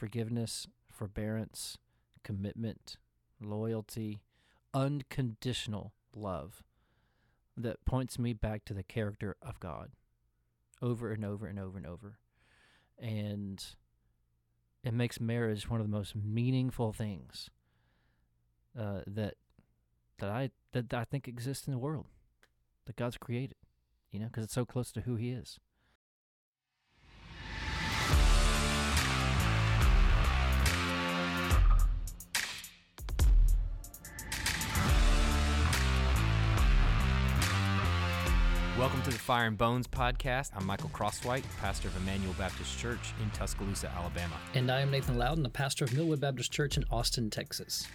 forgiveness, forbearance, commitment, loyalty, unconditional love that points me back to the character of God over and over and over and over. And it makes marriage one of the most meaningful things uh, that that I that I think exists in the world that God's created. You know, because it's so close to who He is. Welcome to the Fire and Bones podcast. I'm Michael Crosswhite, pastor of Emmanuel Baptist Church in Tuscaloosa, Alabama. And I am Nathan Loudon, the pastor of Millwood Baptist Church in Austin, Texas.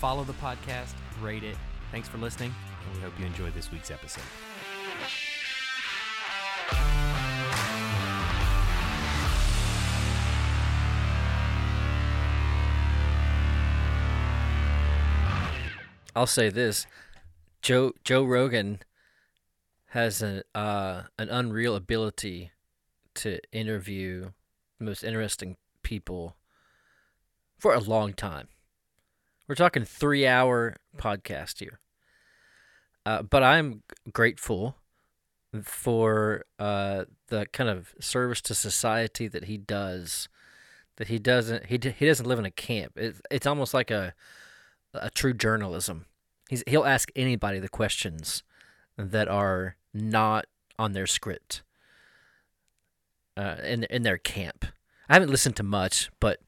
Follow the podcast, rate it. Thanks for listening, and we hope you enjoy this week's episode. I'll say this: Joe Joe Rogan has an uh, an unreal ability to interview the most interesting people for a long time. We're talking three hour podcast here. Uh, but I'm grateful for uh, the kind of service to society that he does. That he doesn't he he doesn't live in a camp. It, it's almost like a a true journalism. He's he'll ask anybody the questions that are not on their script uh, in in their camp. I haven't listened to much, but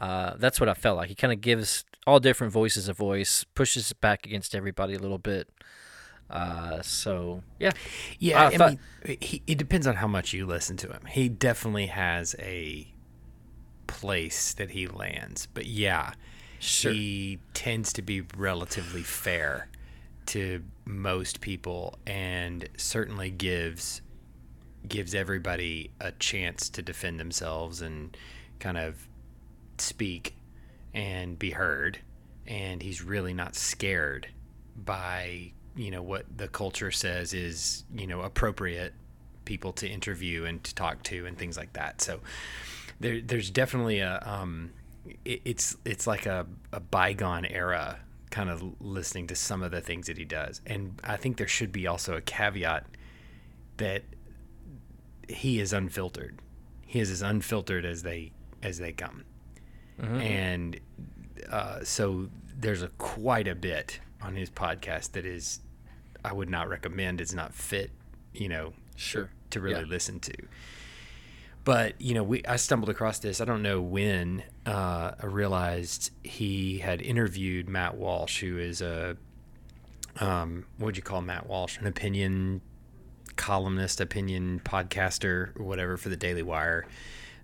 uh, that's what I felt like. He kind of gives all different voices a voice, pushes it back against everybody a little bit. Uh, so yeah, yeah. I, thought, mean, he, it depends on how much you listen to him. He definitely has a place that he lands, but yeah, sure. he tends to be relatively fair to most people and certainly gives gives everybody a chance to defend themselves and kind of speak and be heard. And he's really not scared by you know what the culture says is you know appropriate people to interview and to talk to and things like that. So there there's definitely a um it, it's it's like a, a bygone era kind of listening to some of the things that he does. And I think there should be also a caveat that he is unfiltered. He is as unfiltered as they as they come. Mm-hmm. And uh, so there's a quite a bit on his podcast that is I would not recommend. It's not fit, you know, sure to really yeah. listen to but you know, we I stumbled across this. I don't know when uh, I realized he had interviewed Matt Walsh, who is a um, what would you call Matt Walsh? An opinion columnist, opinion podcaster, whatever for the Daily Wire,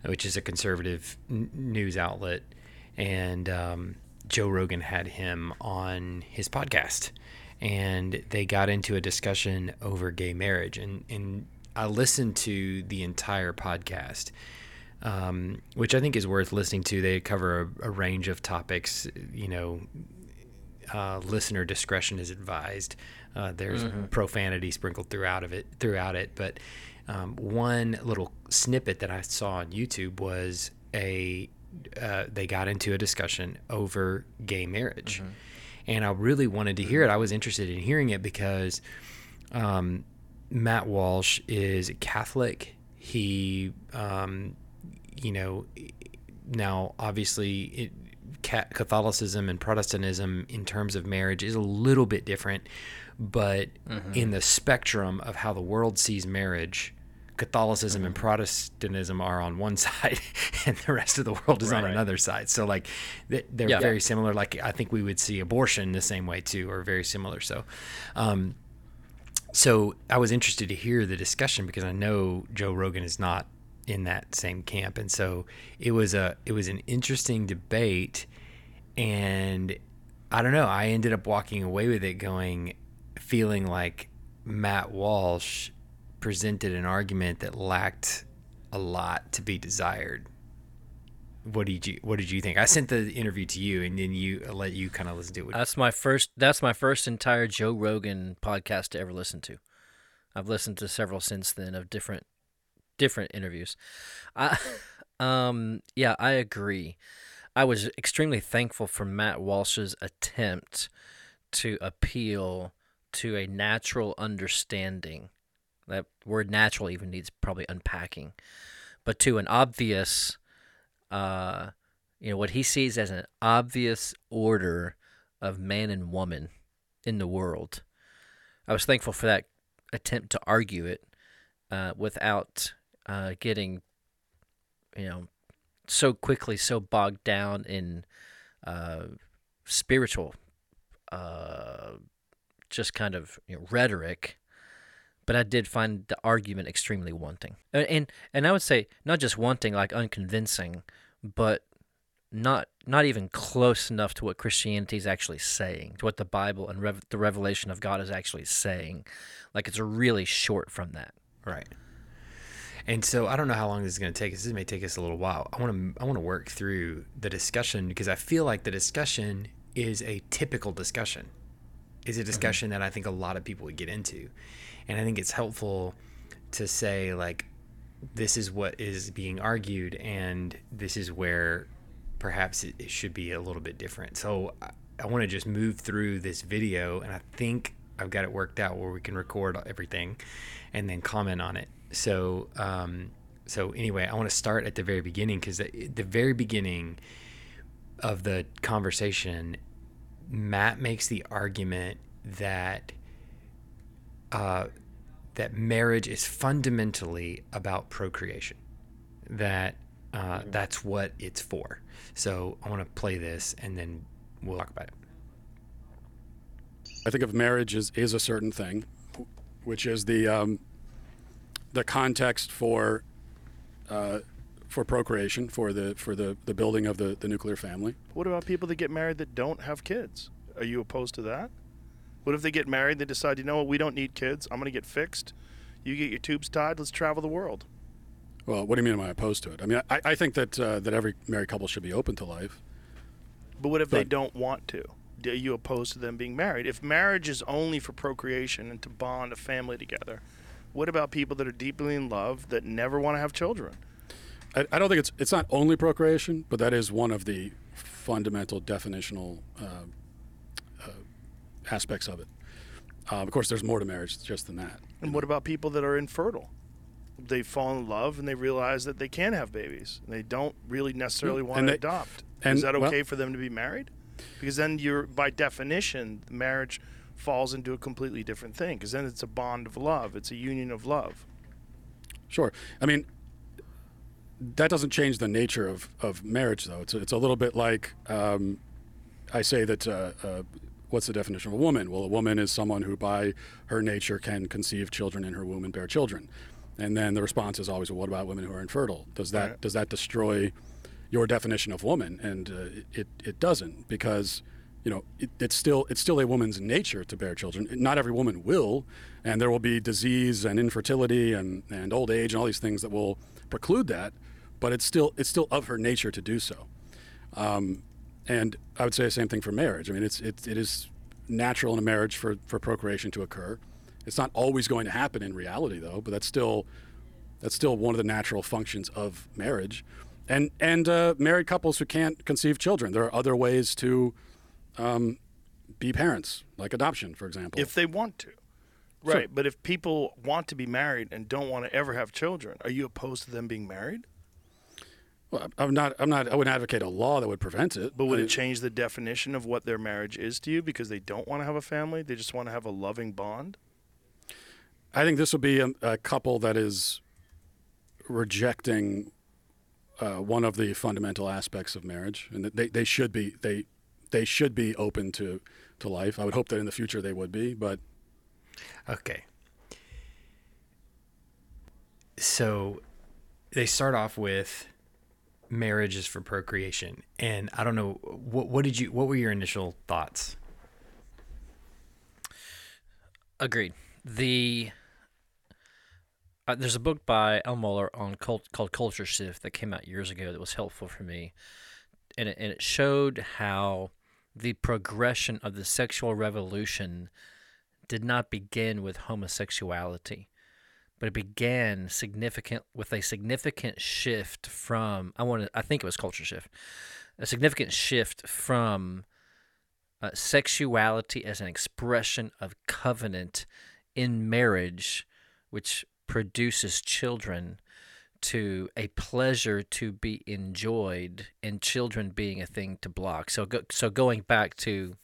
which is a conservative n- news outlet. And um, Joe Rogan had him on his podcast, and they got into a discussion over gay marriage. And and I listened to the entire podcast, um, which I think is worth listening to. They cover a, a range of topics. You know, uh, listener discretion is advised. Uh, there's mm-hmm. profanity sprinkled throughout of it throughout it, but um, one little snippet that I saw on YouTube was a uh, they got into a discussion over gay marriage, mm-hmm. and I really wanted to hear it. I was interested in hearing it because um, Matt Walsh is Catholic. He, um, you know, now obviously it, Catholicism and Protestantism in terms of marriage is a little bit different, but mm-hmm. in the spectrum of how the world sees marriage, Catholicism mm-hmm. and Protestantism are on one side, and the rest of the world is right, on right. another side. So like they're yeah. very similar. Like I think we would see abortion the same way too, or very similar. So. Um, so I was interested to hear the discussion because I know Joe Rogan is not in that same camp, and so it was a it was an interesting debate, and I don't know. I ended up walking away with it going, feeling like Matt Walsh presented an argument that lacked a lot to be desired what did you what did you think? I sent the interview to you, and then you let you kind of listen to it. That's my first. That's my first entire Joe Rogan podcast to ever listen to. I've listened to several since then of different different interviews. I Um, yeah, I agree. I was extremely thankful for Matt Walsh's attempt to appeal to a natural understanding. That word natural even needs probably unpacking. But to an obvious uh you know what he sees as an obvious order of man and woman in the world. I was thankful for that attempt to argue it uh, without uh, getting, you know, so quickly so bogged down in uh, spiritual, uh, just kind of you know, rhetoric. But I did find the argument extremely wanting, and, and and I would say not just wanting, like unconvincing, but not not even close enough to what Christianity is actually saying, to what the Bible and rev- the revelation of God is actually saying. Like it's really short from that. Right. And so I don't know how long this is going to take us. This may take us a little while. I want to I want to work through the discussion because I feel like the discussion is a typical discussion. Is a discussion mm-hmm. that I think a lot of people would get into. And I think it's helpful to say like this is what is being argued and this is where perhaps it, it should be a little bit different. So I, I want to just move through this video and I think I've got it worked out where we can record everything and then comment on it so um, so anyway, I want to start at the very beginning because the, the very beginning of the conversation, Matt makes the argument that uh, that marriage is fundamentally about procreation. That uh, that's what it's for. So I want to play this and then we'll talk about it. I think of marriage as is a certain thing, which is the um, the context for uh, for procreation for the for the, the building of the, the nuclear family. What about people that get married that don't have kids? Are you opposed to that? What if they get married, they decide, you know what, we don't need kids. I'm going to get fixed. You get your tubes tied. Let's travel the world. Well, what do you mean? Am I opposed to it? I mean, I, I think that uh, that every married couple should be open to life. But what if but, they don't want to? Are you opposed to them being married? If marriage is only for procreation and to bond a family together, what about people that are deeply in love that never want to have children? I, I don't think it's it's not only procreation, but that is one of the fundamental definitional uh, uh, aspects of it. Uh, of course, there's more to marriage just than that. And what about people that are infertile? They fall in love and they realize that they can't have babies. And they don't really necessarily want to they, adopt. And, Is that okay well, for them to be married? Because then you're, by definition, marriage falls into a completely different thing because then it's a bond of love. It's a union of love. Sure. I mean, that doesn't change the nature of, of marriage, though. It's a, it's a little bit like um, I say that uh, uh, what's the definition of a woman? Well, a woman is someone who, by her nature, can conceive children in her womb and bear children. And then the response is always, well, what about women who are infertile? Does that right. does that destroy your definition of woman? And uh, it it doesn't because you know, it, it's still it's still a woman's nature to bear children. Not every woman will, and there will be disease and infertility and, and old age and all these things that will preclude that. But it's still it's still of her nature to do so. Um, and I would say the same thing for marriage. I mean, it's it, it is natural in a marriage for, for procreation to occur. It's not always going to happen in reality, though. But that's still that's still one of the natural functions of marriage. And and uh, married couples who can't conceive children, there are other ways to um, be parents, like adoption, for example. If they want to. Right. But if people want to be married and don't want to ever have children, are you opposed to them being married? Well, I'm not. I'm not. I wouldn't advocate a law that would prevent it. But would I, it change the definition of what their marriage is to you because they don't want to have a family? They just want to have a loving bond. I think this would be a, a couple that is rejecting uh, one of the fundamental aspects of marriage, and they they should be they they should be open to to life. I would hope that in the future they would be, but okay. So they start off with marriage is for procreation, and I don't know what what did you what were your initial thoughts? Agreed. The uh, there's a book by Al Mohler on cult, called Culture Shift that came out years ago that was helpful for me, and it, and it showed how the progression of the sexual revolution did not begin with homosexuality, but it began significant with a significant shift from I want I think it was culture shift, a significant shift from uh, sexuality as an expression of covenant in marriage, which produces children, to a pleasure to be enjoyed, and children being a thing to block. So, go, so going back to,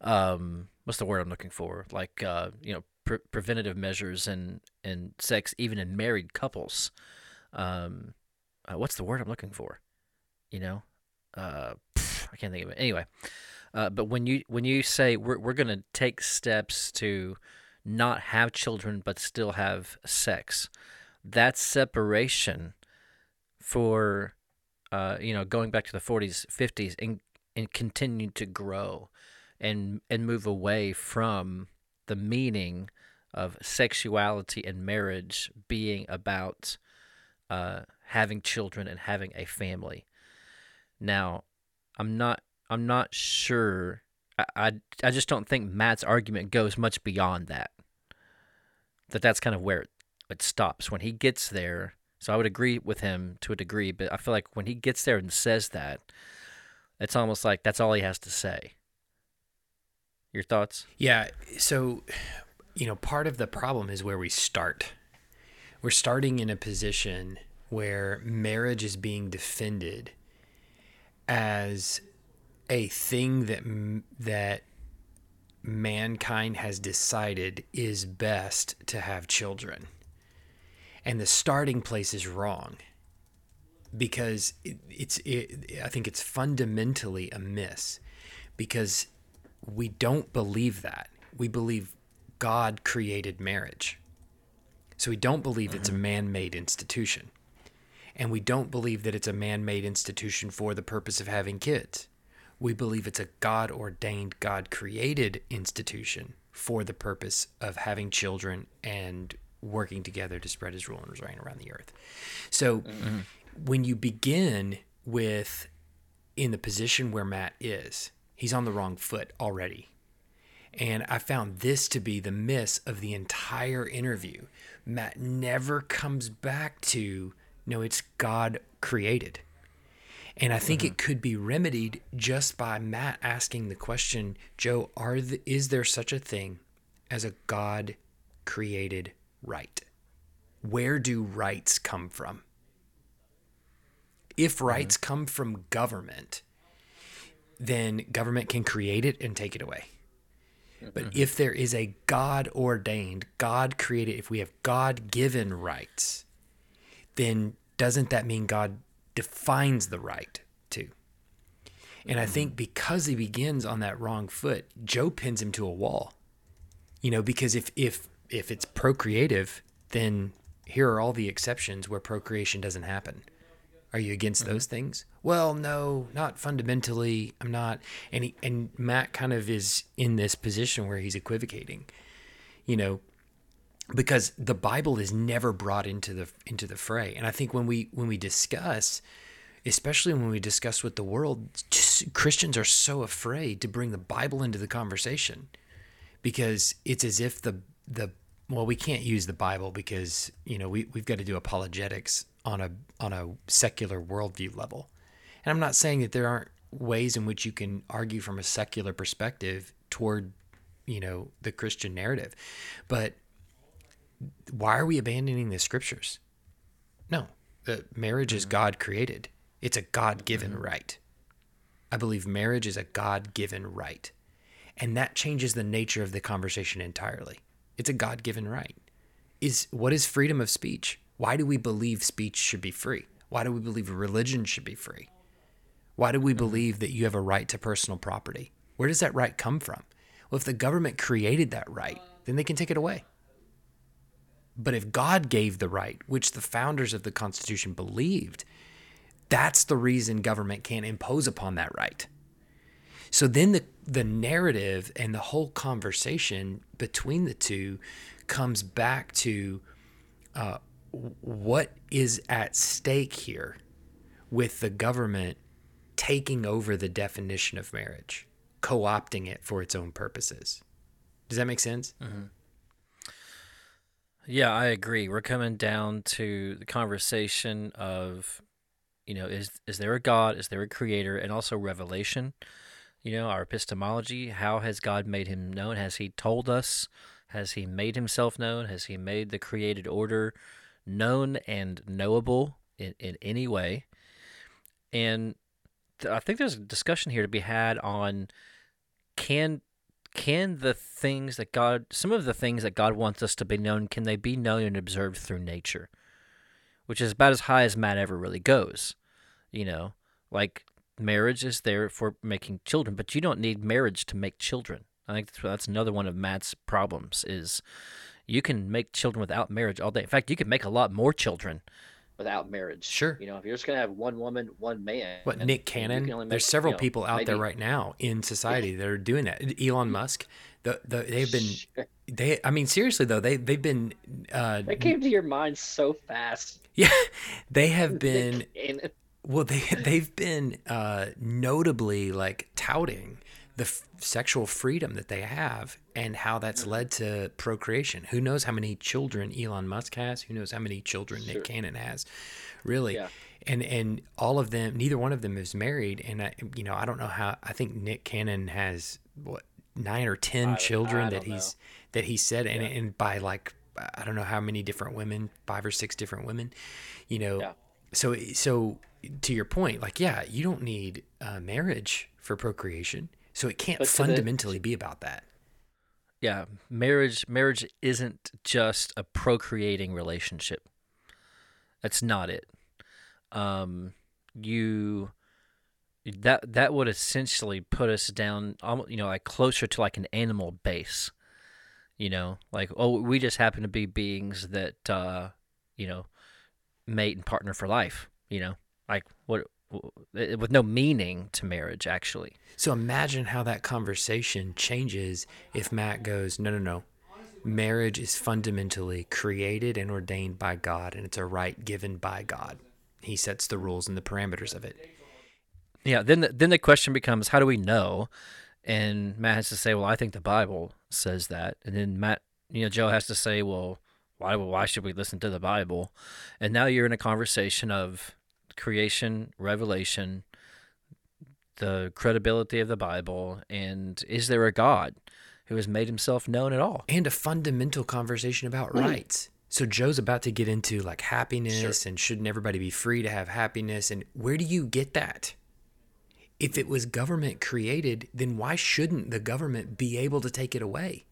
um, what's the word I'm looking for? Like, uh, you know, pre- preventative measures and and sex, even in married couples. Um, uh, what's the word I'm looking for? You know, uh, pff, I can't think of it. Anyway, uh, but when you when you say we're we're gonna take steps to not have children but still have sex, that separation for uh, you know going back to the 40s 50s and and continue to grow and and move away from the meaning of sexuality and marriage being about uh, having children and having a family. Now, I'm not I'm not sure. I, I, I just don't think Matt's argument goes much beyond that. That that's kind of where it, stops when he gets there. So I would agree with him to a degree, but I feel like when he gets there and says that, it's almost like that's all he has to say. Your thoughts? Yeah. So, you know, part of the problem is where we start. We're starting in a position where marriage is being defended as a thing that that mankind has decided is best to have children. And the starting place is wrong because it, it's it, I think it's fundamentally amiss because we don't believe that. We believe God created marriage. So we don't believe mm-hmm. it's a mm-hmm. man made institution. And we don't believe that it's a man made institution for the purpose of having kids. We believe it's a God ordained, God created institution for the purpose of having children and working together to spread his rule and his reign around the earth. So mm-hmm. when you begin with in the position where Matt is, he's on the wrong foot already. And I found this to be the miss of the entire interview. Matt never comes back to, no, it's God created. And I think mm-hmm. it could be remedied just by Matt asking the question, Joe, are the, is there such a thing as a God created right? Where do rights come from? If rights mm-hmm. come from government, then government can create it and take it away. But mm-hmm. if there is a God ordained, God created, if we have God given rights, then doesn't that mean God defines the right too? And I think mm-hmm. because he begins on that wrong foot, Joe pins him to a wall. You know, because if if if it's procreative, then here are all the exceptions where procreation doesn't happen. Are you against mm-hmm. those things? Well, no, not fundamentally. I'm not. And he, and Matt kind of is in this position where he's equivocating, you know, because the Bible is never brought into the into the fray. And I think when we when we discuss, especially when we discuss with the world, Christians are so afraid to bring the Bible into the conversation because it's as if the the well, we can't use the Bible because you know we we've got to do apologetics on a on a secular worldview level. And I'm not saying that there aren't ways in which you can argue from a secular perspective toward you know the Christian narrative, but why are we abandoning the scriptures? No, the marriage is mm-hmm. God created. It's a God given mm-hmm. right. I believe marriage is a God given right. And that changes the nature of the conversation entirely. It's a God given right. Is what is freedom of speech? Why do we believe speech should be free? Why do we believe religion should be free? Why do we mm-hmm. believe that you have a right to personal property? Where does that right come from? Well, if the government created that right, then they can take it away. But if God gave the right, which the founders of the Constitution believed, that's the reason government can't impose upon that right. So then the, the narrative and the whole conversation between the two comes back to uh, what is at stake here with the government taking over the definition of marriage, co opting it for its own purposes. Does that make sense? Mm-hmm. Yeah, I agree. We're coming down to the conversation of, you know, is is there a God? Is there a creator? And also revelation. You know, our epistemology. How has God made him known? Has he told us? Has he made himself known? Has he made the created order known and knowable in, in any way? And th- I think there's a discussion here to be had on can can the things that God, some of the things that God wants us to be known, can they be known and observed through nature? Which is about as high as Matt ever really goes. You know, like marriage is there for making children, but you don't need marriage to make children. I think that's, that's another one of Matt's problems is you can make children without marriage all day. In fact, you can make a lot more children without marriage. Sure. You know, if you're just gonna have one woman, one man. What Nick Cannon? Make, There's several you know, people out maybe, there right now in society that are doing that. Elon Musk. The, the they've been they. I mean, seriously though, they they've been. Uh, that came to your mind so fast. Yeah, they have been. Well, they they've been uh, notably like touting the f- sexual freedom that they have and how that's mm-hmm. led to procreation. Who knows how many children Elon Musk has? Who knows how many children sure. Nick Cannon has? Really. Yeah. And and all of them, neither one of them is married. And I, you know, I don't know how. I think Nick Cannon has what nine or ten I, children I that he's know. that he said, and yeah. and by like I don't know how many different women, five or six different women, you know. Yeah. So so to your point, like yeah, you don't need uh, marriage for procreation so it can't fundamentally the, be about that. Yeah, marriage marriage isn't just a procreating relationship. That's not it. Um, you that that would essentially put us down, you know, like closer to like an animal base. You know, like oh, we just happen to be beings that uh, you know mate and partner for life. You know, like what with no meaning to marriage actually. So imagine how that conversation changes if Matt goes, "No, no, no. Marriage is fundamentally created and ordained by God and it's a right given by God. He sets the rules and the parameters of it." Yeah, then the, then the question becomes how do we know? And Matt has to say, "Well, I think the Bible says that." And then Matt, you know, Joe has to say, "Well, why why should we listen to the Bible?" And now you're in a conversation of creation, revelation, the credibility of the Bible, and is there a God who has made himself known at all? And a fundamental conversation about mm. rights. So Joe's about to get into like happiness sure. and shouldn't everybody be free to have happiness? And where do you get that? If it was government created, then why shouldn't the government be able to take it away?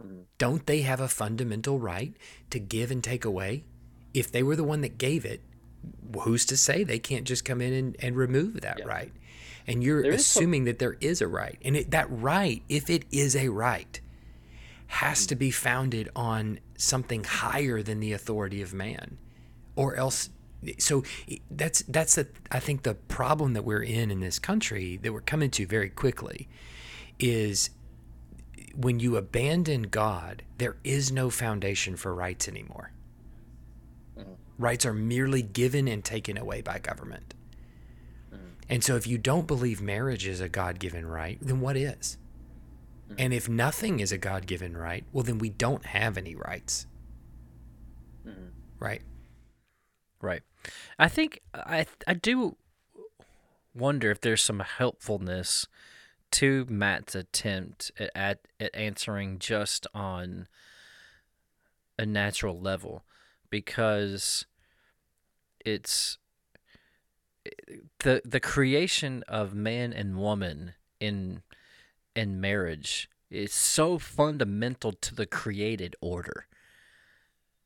Mm-hmm. Don't they have a fundamental right to give and take away? If they were the one that gave it, who's to say they can't just come in and, and remove that yeah. right? And you're assuming some... that there is a right. And it, that right, if it is a right, has to be founded on something higher than the authority of man. Or else so that's that's the I think the problem that we're in in this country that we're coming to very quickly is when you abandon God, there is no foundation for rights anymore. Rights are merely given and taken away by government. Mm. And so if you don't believe marriage is a God given right, then what is? Mm. And if nothing is a God given right, well, then we don't have any rights. Mm. Right? Right. I think I I do wonder if there's some helpfulness to Matt's attempt at, at, at answering just on a natural level because it's the the creation of man and woman in in marriage is so fundamental to the created order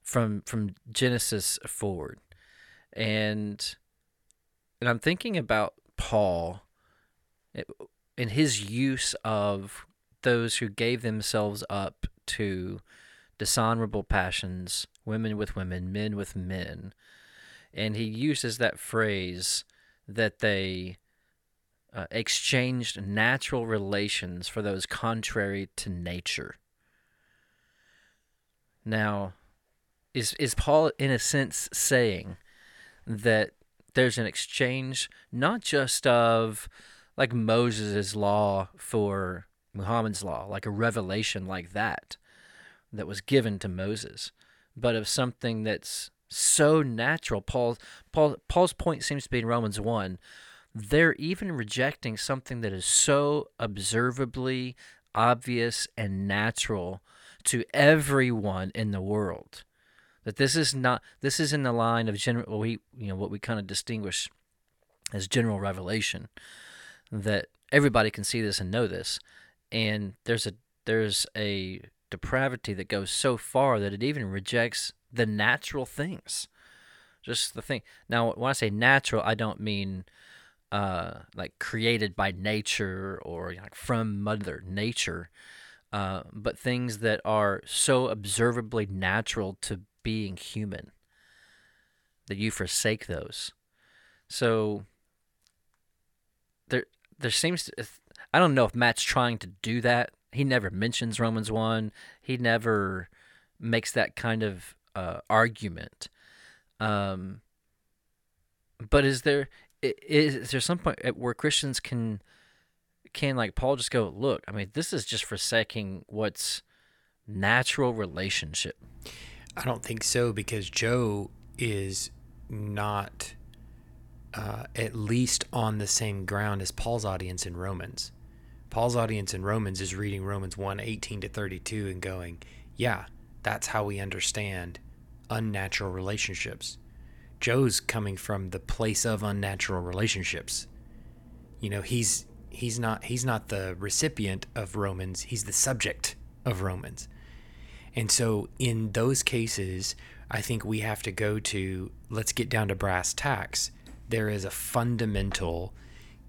from from Genesis forward. And and I'm thinking about Paul eh, in his use of those who gave themselves up to dishonorable passions, women with women, men with men. And he uses that phrase that they uh, exchanged natural relations for those contrary to nature. Now, is is Paul in a sense saying that there's an exchange not just of like Moses' law for Muhammad's law, like a revelation like that, that was given to Moses, but of something that's so natural. Paul, Paul, Paul's point seems to be in Romans 1. They're even rejecting something that is so observably obvious and natural to everyone in the world. That this is not this is in the line of general we you know what we kind of distinguish as general revelation that everybody can see this and know this and there's a there's a depravity that goes so far that it even rejects the natural things. Just the thing. Now, when I say natural, I don't mean uh, like created by nature or like from Mother Nature, uh, but things that are so observably natural to being human that you forsake those. So there, there seems to. I don't know if Matt's trying to do that. He never mentions Romans one. He never makes that kind of uh, argument. Um, but is there is, is there some point where Christians can can like Paul just go, look, I mean, this is just forsaking what's natural relationship. I don't think so because Joe is not uh, at least on the same ground as Paul's audience in Romans. Paul's audience in Romans is reading Romans 1 18 to 32 and going, yeah, that's how we understand unnatural relationships. Joe's coming from the place of unnatural relationships. You know, he's he's not he's not the recipient of Romans, he's the subject of Romans. And so in those cases, I think we have to go to let's get down to brass tacks. There is a fundamental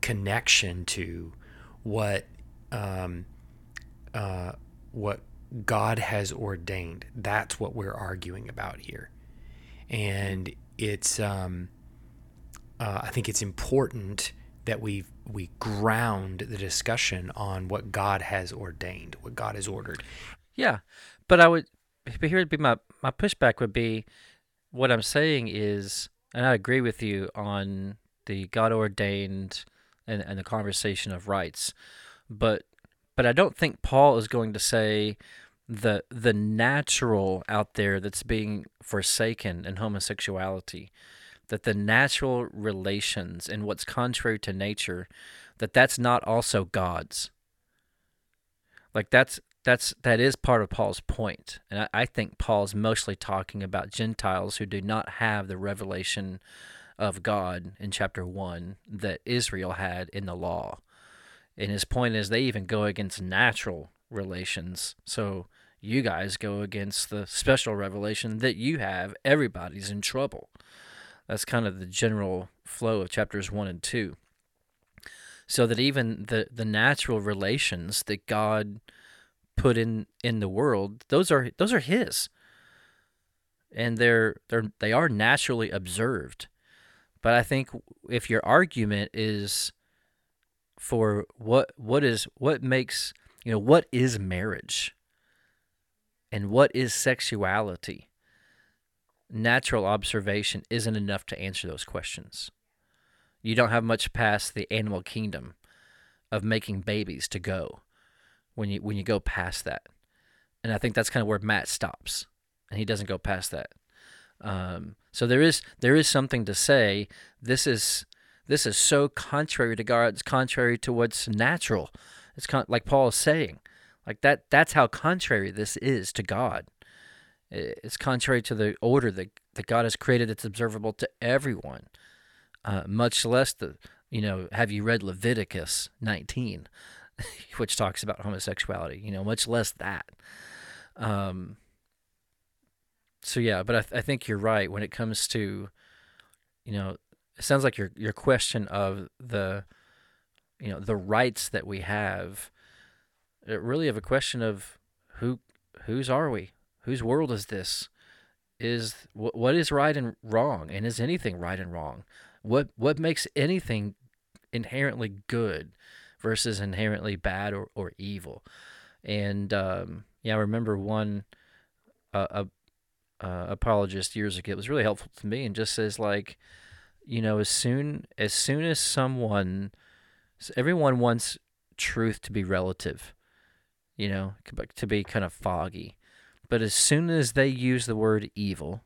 connection to what um, uh, what God has ordained. That's what we're arguing about here, and it's um, uh, I think it's important that we we ground the discussion on what God has ordained, what God has ordered. Yeah, but I would but here would be my my pushback would be what I'm saying is, and I agree with you on the God ordained and, and the conversation of rights, but but I don't think Paul is going to say the the natural out there that's being forsaken in homosexuality that the natural relations and what's contrary to nature that that's not also god's. Like that's that's that is part of paul's point. And I, I think paul's mostly talking about gentiles who do not have the revelation of god in chapter 1 that israel had in the law and his point is they even go against natural relations. So you guys go against the special revelation that you have. Everybody's in trouble. That's kind of the general flow of chapters 1 and 2. So that even the, the natural relations that God put in, in the world, those are those are his. And they're they're they are naturally observed. But I think if your argument is for what what is what makes you know what is marriage and what is sexuality natural observation isn't enough to answer those questions. You don't have much past the animal kingdom of making babies to go when you when you go past that. And i think that's kind of where matt stops and he doesn't go past that um, so there is there is something to say this is this is so contrary to God. It's contrary to what's natural. It's con- like Paul is saying, like that. That's how contrary this is to God. It's contrary to the order that that God has created. That's observable to everyone. Uh, much less the you know. Have you read Leviticus 19, which talks about homosexuality? You know, much less that. Um. So yeah, but I, th- I think you're right when it comes to, you know, it sounds like your your question of the you know the rights that we have it really of a question of who whose are we? Whose world is this? Is what what is right and wrong? And is anything right and wrong? What what makes anything inherently good versus inherently bad or, or evil? And um, yeah i remember one uh, a, uh, apologist years ago it was really helpful to me and just says like you know, as soon as soon as someone, everyone wants truth to be relative, you know, to be kind of foggy. But as soon as they use the word evil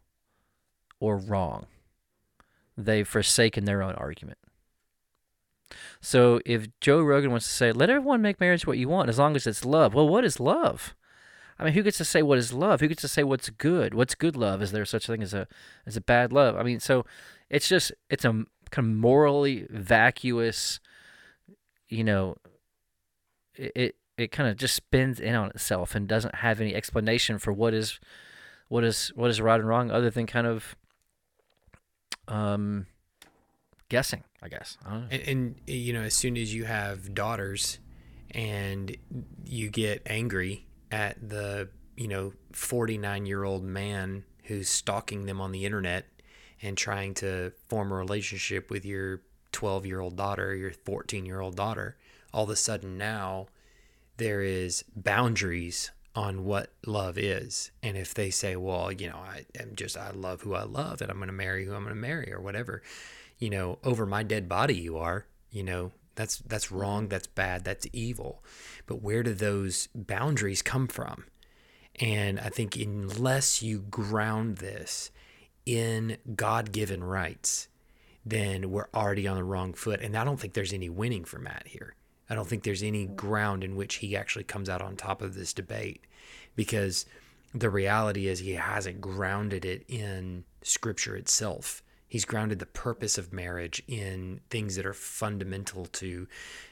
or wrong, they've forsaken their own argument. So if Joe Rogan wants to say, let everyone make marriage what you want as long as it's love, well, what is love? I mean, who gets to say what is love? Who gets to say what's good? What's good love? Is there such a thing as a as a bad love? I mean, so it's just it's a kind of morally vacuous, you know, it it, kind of just spins in on itself and doesn't have any explanation for what is what is what is right and wrong other than kind of um guessing, I guess. I and, and you know, as soon as you have daughters and you get angry at the you know 49 year old man who's stalking them on the internet and trying to form a relationship with your 12 year old daughter your 14 year old daughter all of a sudden now there is boundaries on what love is. And if they say well you know i am just i love who i love and i'm going to marry who i'm going to marry or whatever you know over my dead body you are you know that's that's mm-hmm. wrong, that's bad, that's evil. But where do those boundaries come from? And I think unless you ground this in God-given rights, then we're already on the wrong foot. And I don't think there's any winning for Matt here. I don't think there's any mm-hmm. ground in which he actually comes out on top of this debate because the reality is he hasn't grounded it in scripture itself. He's grounded the purpose of marriage in things that are fundamental to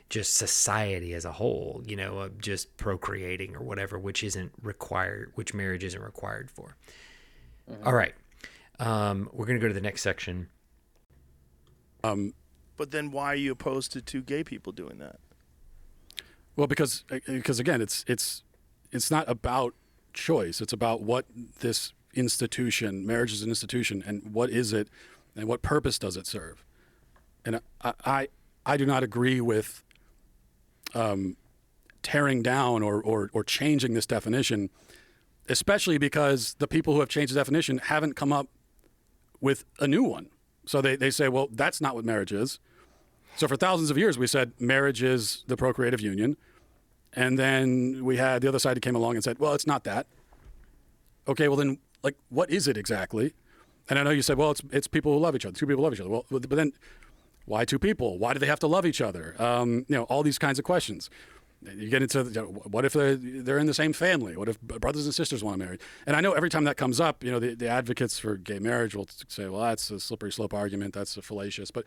just society as a whole, you know, just procreating or whatever, which isn't required, which marriage isn't required for. Mm-hmm. All right. Um, we're going to go to the next section. Um, but then why are you opposed to two gay people doing that? Well, because because again, it's it's it's not about choice. It's about what this institution, marriage is an institution, and what is it and what purpose does it serve? And I, I, I do not agree with um, tearing down or, or, or changing this definition, especially because the people who have changed the definition haven't come up with a new one. So they, they say, well, that's not what marriage is. So for thousands of years, we said marriage is the procreative union. And then we had the other side that came along and said, well, it's not that. Okay, well, then, like, what is it exactly? And I know you said, well, it's it's people who love each other. Two people love each other. Well, but then why two people? Why do they have to love each other? Um, you know, all these kinds of questions. You get into you know, what if they're, they're in the same family? What if brothers and sisters want to marry? And I know every time that comes up, you know, the, the advocates for gay marriage will say, well, that's a slippery slope argument. That's a fallacious. But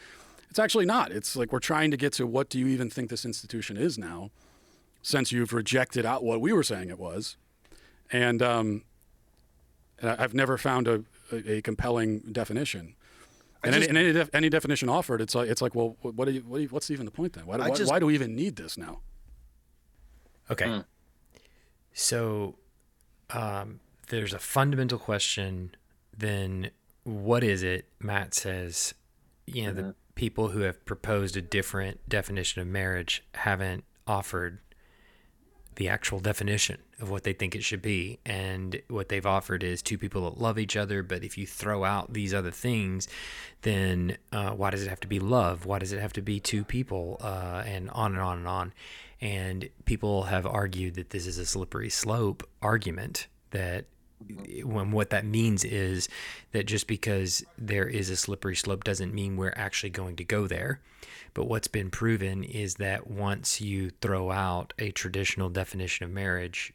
it's actually not. It's like we're trying to get to what do you even think this institution is now, since you've rejected out what we were saying it was. And, um, and I've never found a, a, a compelling definition. And, just, any, any, def, any, definition offered, it's like, it's like, well, what, you, what you, what's even the point then? Why, why, just, why, do we even need this now? Okay. Hmm. So um, there's a fundamental question. Then what is it? Matt says, you know, mm-hmm. the people who have proposed a different definition of marriage haven't offered the actual definition of what they think it should be. And what they've offered is two people that love each other. But if you throw out these other things, then uh, why does it have to be love? Why does it have to be two people? Uh, and on and on and on. And people have argued that this is a slippery slope argument that when what that means is that just because there is a slippery slope doesn't mean we're actually going to go there. But what's been proven is that once you throw out a traditional definition of marriage,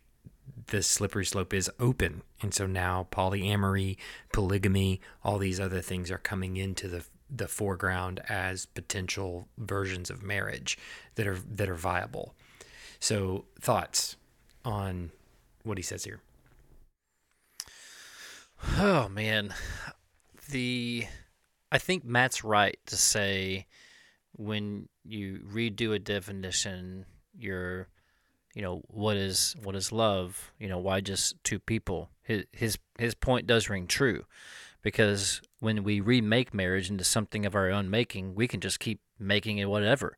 the slippery slope is open. And so now polyamory, polygamy, all these other things are coming into the the foreground as potential versions of marriage that are that are viable. So thoughts on what he says here. Oh man. The I think Matt's right to say when you redo a definition, you're, you know, what is what is love? You know, why just two people? His his his point does ring true, because when we remake marriage into something of our own making, we can just keep making it whatever.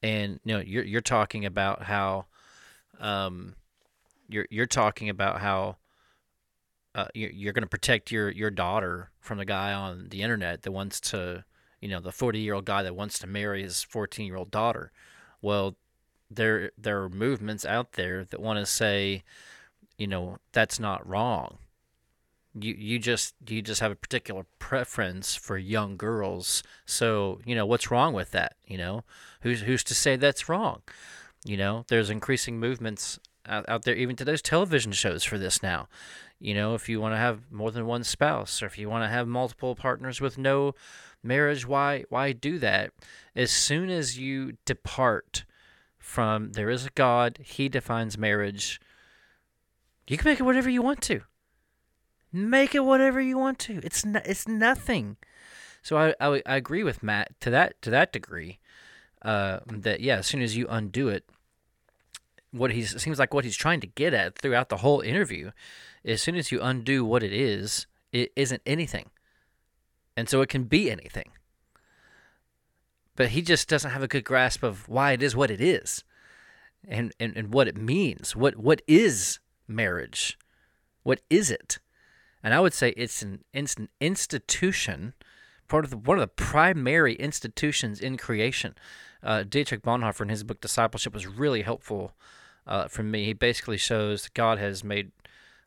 And you know, you're you're talking about how, um, you're you're talking about how. Uh, you're, you're going to protect your, your daughter from the guy on the internet that wants to you know, the 40 year old guy that wants to marry his 14 year old daughter. Well, there there are movements out there that want to say you know, that's not wrong. You you just you just have a particular preference for young girls. So, you know, what's wrong with that, you know? Who's who's to say that's wrong? You know, there's increasing movements out, out there even to those television shows for this now. You know, if you want to have more than one spouse or if you want to have multiple partners with no marriage, why why do that? As soon as you depart from there is a God, he defines marriage, you can make it whatever you want to. Make it whatever you want to. It's no, it's nothing. So I, I, I agree with Matt to that to that degree. Uh, that yeah, as soon as you undo it, what he's seems like what he's trying to get at throughout the whole interview, as soon as you undo what it is, it isn't anything, and so it can be anything. But he just doesn't have a good grasp of why it is what it is, and and, and what it means. What what is marriage? What is it? And I would say it's an, it's an institution, part of the, one of the primary institutions in creation. Uh, Dietrich Bonhoeffer in his book Discipleship was really helpful uh, for me. He basically shows that God has made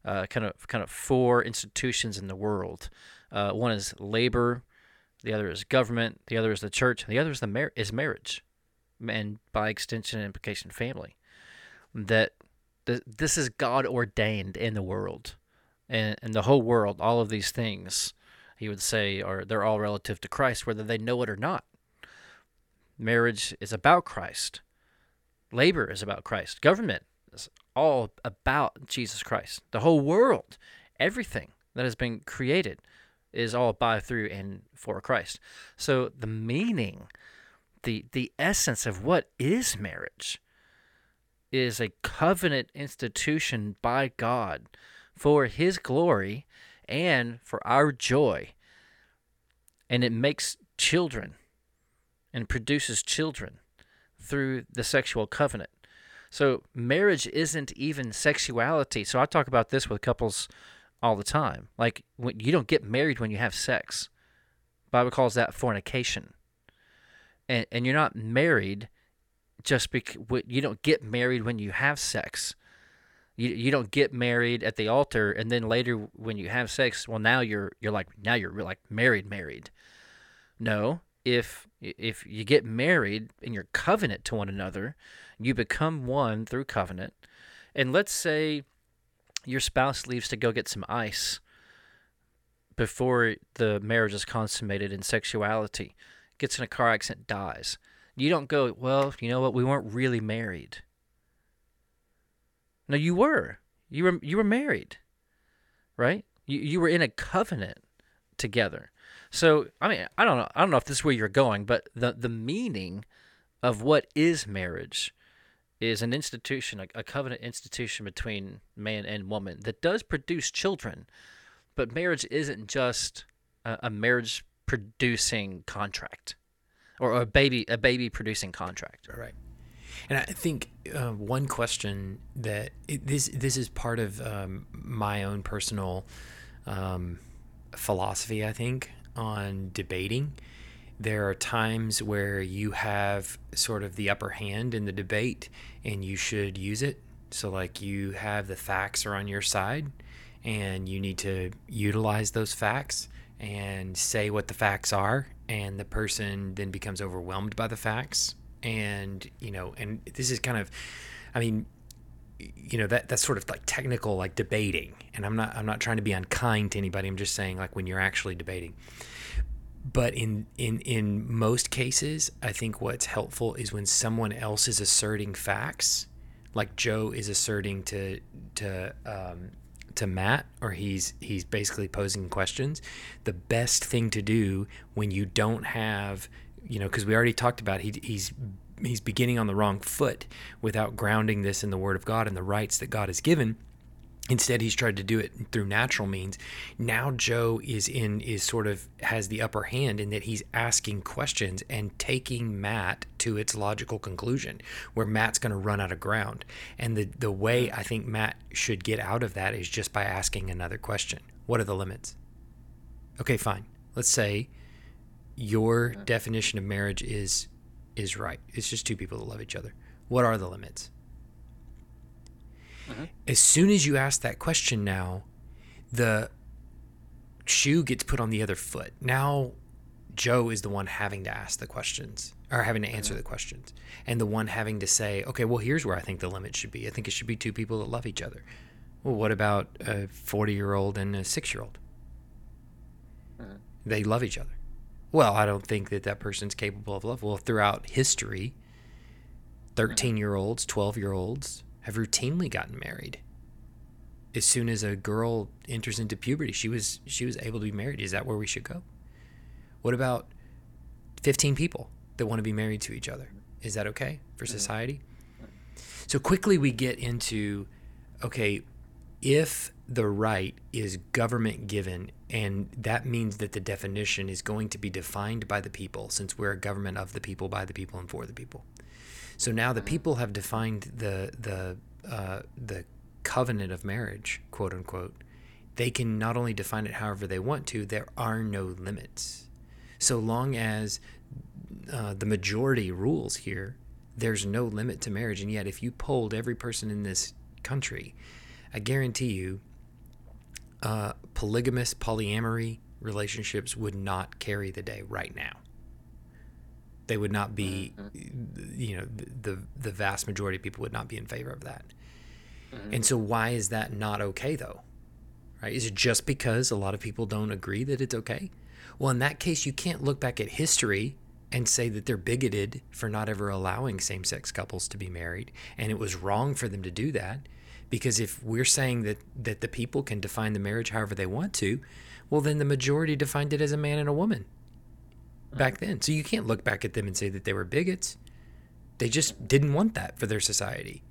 uh, kind of kind of four institutions in the world. Uh, one is labor, the other is government, the other is the church, the other is the mar- is marriage, and by extension and implication, family. That this is God ordained in the world, and and the whole world, all of these things, he would say, are they're all relative to Christ, whether they know it or not. Marriage is about Christ. Labor is about Christ. Government is all about Jesus Christ. The whole world, everything that has been created, is all by, through, and for Christ. So the meaning, the the essence of what is marriage is a covenant institution by God for His glory and for our joy. And it makes children and produces children through the sexual covenant. So marriage isn't even sexuality. So I talk about this with couples all the time. Like when, you don't get married when you have sex. Bible calls that fornication. And and you're not married just because you don't get married when you have sex. You, you don't get married at the altar and then later when you have sex, well now you're you're like now you're like married married. No, if if you get married and you're covenant to one another, you become one through covenant. And let's say your spouse leaves to go get some ice before the marriage is consummated in sexuality, gets in a car accident, dies you don't go, well, you know what? We weren't really married. No, you were. You were you were married. Right? You you were in a covenant together. So, I mean, I don't know. I don't know if this is where you're going, but the the meaning of what is marriage is an institution, a, a covenant institution between man and woman that does produce children. But marriage isn't just a, a marriage producing contract or a baby a baby producing contract. Right. And I think uh, one question that it, this this is part of um, my own personal um, philosophy. I think on debating. There are times where you have sort of the upper hand in the debate, and you should use it. So, like, you have the facts are on your side, and you need to utilize those facts and say what the facts are. And the person then becomes overwhelmed by the facts. And you know and this is kind of i mean you know that that's sort of like technical like debating. And i'm not i'm not trying to be unkind to anybody. I'm just saying like when you're actually debating but in in in most cases i think what's helpful is when someone else is asserting facts like joe is asserting to to um, to Matt or he's he's basically posing questions, the best thing to do when you don't have, you know, because we already talked about he, he's he's beginning on the wrong foot without grounding this in the Word of God and the rights that God has given Instead, he's tried to do it through natural means. Now Joe is in is sort of has the upper hand in that he's asking questions and taking Matt to its logical conclusion, where Matt's going to run out of ground. And the the way I think Matt should get out of that is just by asking another question. What are the limits? Okay, fine. Let's say your uh-huh. definition of marriage is is right. It's just two people that love each other. What are the limits? Mm-hmm. As soon as you ask that question now, the shoe gets put on the other foot. Now Joe is the one having to ask the questions or having to answer mm-hmm. the questions and the one having to say, okay, well, here's where I think the limit should be. I think it should be two people that love each other. Well, what about a 40 year old and a six year old? Mm-hmm. They love each other. Well, I don't think that that person's capable of love. Well, throughout history, 13 year olds, 12 year olds have routinely gotten married. As soon as a girl enters into puberty, she was she was able to be married. Is that where we should go? What about 15 people that want to be married to each other? Is that okay for mm-hmm. society? So quickly we get into okay, if the right is government given and that means that the definition is going to be defined by the people since we're a government of the people by the people and for the people so now the people have defined the the uh, the covenant of marriage, quote unquote. They can not only define it however they want to. There are no limits, so long as uh, the majority rules here. There's no limit to marriage, and yet if you polled every person in this country, I guarantee you, uh, polygamous polyamory relationships would not carry the day right now they would not be mm-hmm. you know the the vast majority of people would not be in favor of that. Mm-hmm. and so why is that not okay though? Right? Is it just because a lot of people don't agree that it's okay? Well in that case you can't look back at history and say that they're bigoted for not ever allowing same-sex couples to be married and it was wrong for them to do that because if we're saying that that the people can define the marriage however they want to well then the majority defined it as a man and a woman back then. So you can't look back at them and say that they were bigots. They just didn't want that for their society.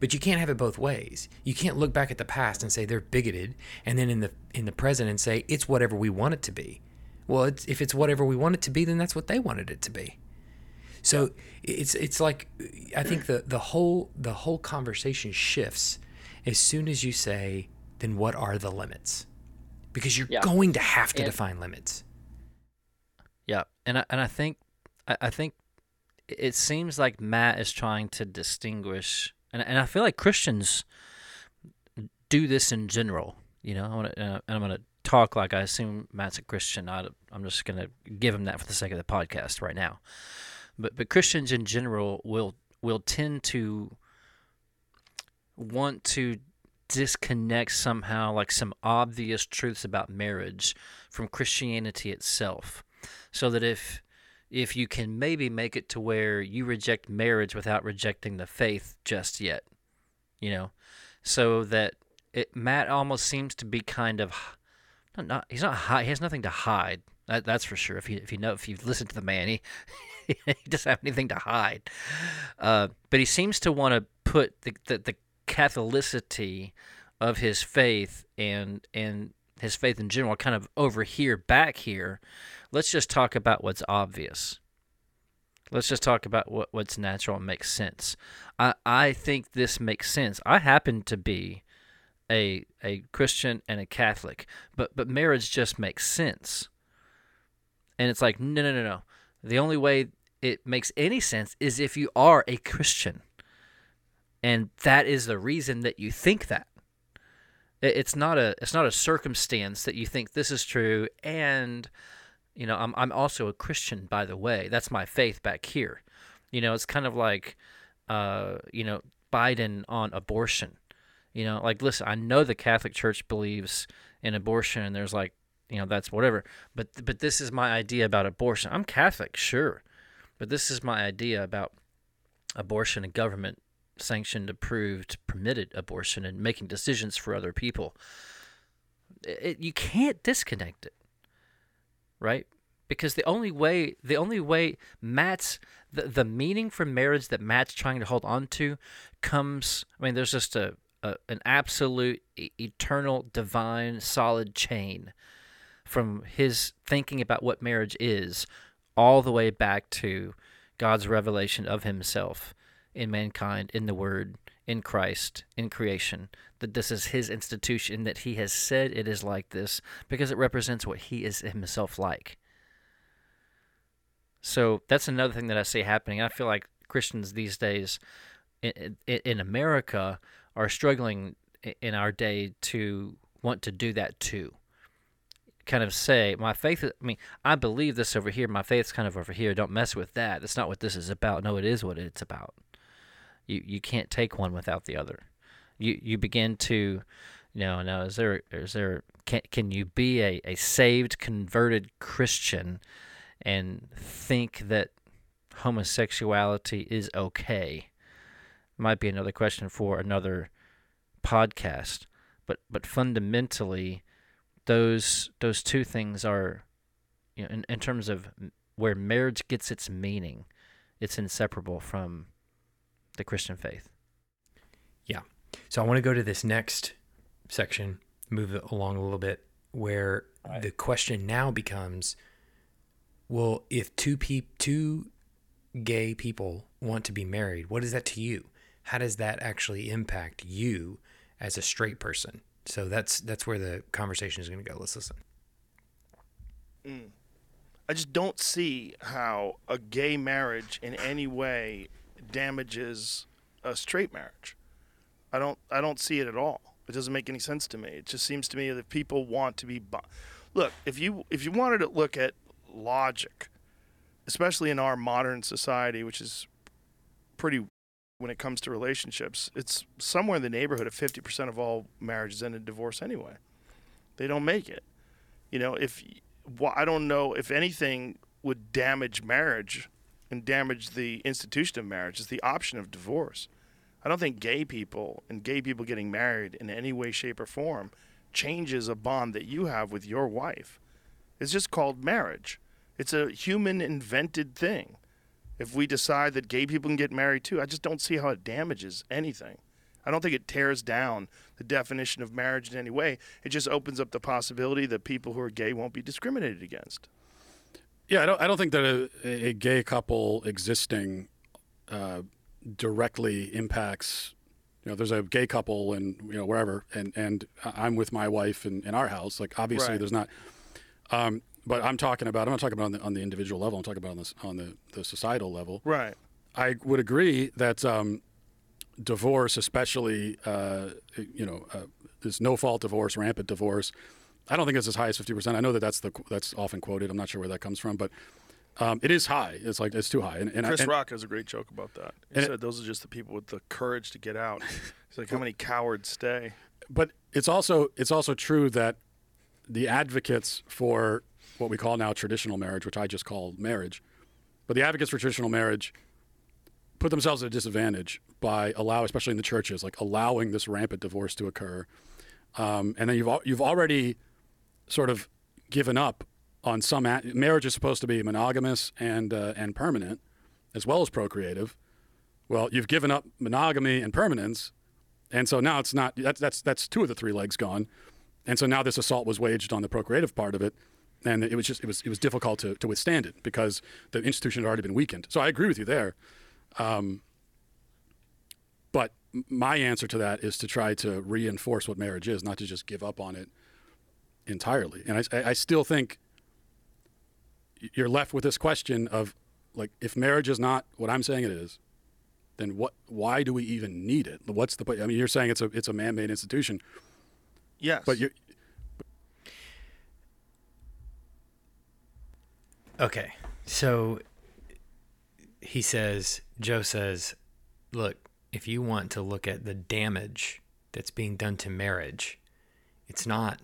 But you can't have it both ways. You can't look back at the past and say they're bigoted, and then in the in the present and say it's whatever we want it to be. Well, it's, if it's whatever we want it to be, then that's what they wanted it to be. So it's it's like I think the the whole the whole conversation shifts as soon as you say, then what are the limits? Because you're yeah. going to have to and, define limits. Yeah, and I, and I think I, I think it seems like Matt is trying to distinguish, and and I feel like Christians do this in general. You know, I want to, uh, and I'm going to talk like I assume Matt's a Christian. I, I'm just going to give him that for the sake of the podcast right now. But but Christians in general will will tend to want to disconnect somehow like some obvious truths about marriage from Christianity itself so that if if you can maybe make it to where you reject marriage without rejecting the faith just yet, you know, so that it Matt almost seems to be kind of not, not he's not high, he has nothing to hide. That, that's for sure. If you if you know if you've listened to the man, he he doesn't have anything to hide. Uh, but he seems to want to put the, the the Catholicity of his faith and and his faith in general kind of over here back here let's just talk about what's obvious. Let's just talk about what, what's natural and makes sense. I, I think this makes sense. I happen to be a a Christian and a Catholic, but but marriage just makes sense. And it's like, no no no no. The only way it makes any sense is if you are a Christian. And that is the reason that you think that. It's not a it's not a circumstance that you think this is true and you know, I'm I'm also a Christian, by the way. That's my faith back here. You know, it's kind of like, uh, you know, Biden on abortion. You know, like listen, I know the Catholic Church believes in abortion, and there's like, you know, that's whatever. But but this is my idea about abortion. I'm Catholic, sure, but this is my idea about abortion and government sanctioned, approved, permitted abortion, and making decisions for other people. It, you can't disconnect it right? Because the only way, the only way Matt's the the meaning for marriage that Matt's trying to hold on to comes. I mean, there's just a, a an absolute eternal, divine, solid chain from his thinking about what marriage is, all the way back to God's revelation of Himself in mankind, in the Word, in Christ, in creation, that this is his institution, that he has said it is like this because it represents what he is himself like. So that's another thing that I see happening. I feel like Christians these days in, in, America are struggling in our day to want to do that too. Kind of say, my faith, I mean, I believe this over here, my faith's kind of over here. Don't mess with that. That's not what this is about. No, it is what it's about. You, you can't take one without the other. You, you begin to, you know, now is there, is there, can, can you be a, a saved, converted Christian and think that homosexuality is okay? Might be another question for another podcast. But but fundamentally, those those two things are, you know, in, in terms of where marriage gets its meaning, it's inseparable from the Christian faith. Yeah. So I want to go to this next section, move it along a little bit, where right. the question now becomes well, if two pe- two gay people want to be married, what is that to you? How does that actually impact you as a straight person. So that's that's where the conversation is going to go. Let's listen. Mm. I just don't see how a gay marriage in any way damages a straight marriage. I don't I don't see it at all. It doesn't make any sense to me. It just seems to me that people want to be Look, if you if you wanted to look at logic, especially in our modern society which is pretty when it comes to relationships, it's somewhere in the neighborhood of 50% of all marriages end in divorce anyway. They don't make it. You know, if well, I don't know if anything would damage marriage and damage the institution of marriage is the option of divorce. I don't think gay people and gay people getting married in any way, shape, or form changes a bond that you have with your wife. It's just called marriage. It's a human invented thing if we decide that gay people can get married too, I just don't see how it damages anything. I don't think it tears down the definition of marriage in any way. It just opens up the possibility that people who are gay won't be discriminated against. Yeah, I don't. I don't think that a, a gay couple existing uh, directly impacts. You know, there's a gay couple and you know wherever, and and I'm with my wife in, in our house. Like obviously, right. there's not. Um, but I'm talking about I'm not talking about on the, on the individual level. I'm talking about on the on the, the societal level. Right. I would agree that um, divorce, especially uh, you know uh, this no fault divorce, rampant divorce. I don't think it's as high as 50 percent. I know that that's the that's often quoted. I'm not sure where that comes from, but um, it is high. It's like it's too high. And, and Chris and, Rock has a great joke about that. He said it, those are just the people with the courage to get out. It's like how many cowards stay. But it's also it's also true that the advocates for what we call now traditional marriage, which I just call marriage. But the advocates for traditional marriage put themselves at a disadvantage by allow, especially in the churches, like allowing this rampant divorce to occur. Um, and then you've you've already sort of given up on some marriage is supposed to be monogamous and uh, and permanent, as well as procreative. Well, you've given up monogamy and permanence, and so now it's not. That's that's that's two of the three legs gone, and so now this assault was waged on the procreative part of it, and it was just it was it was difficult to, to withstand it because the institution had already been weakened. So I agree with you there. Um, but my answer to that is to try to reinforce what marriage is, not to just give up on it entirely. And I, I still think you're left with this question of like if marriage is not what I'm saying it is, then what? Why do we even need it? What's the? I mean, you're saying it's a it's a man-made institution. Yes. But you Okay. So he says, Joe says, look, if you want to look at the damage that's being done to marriage, it's not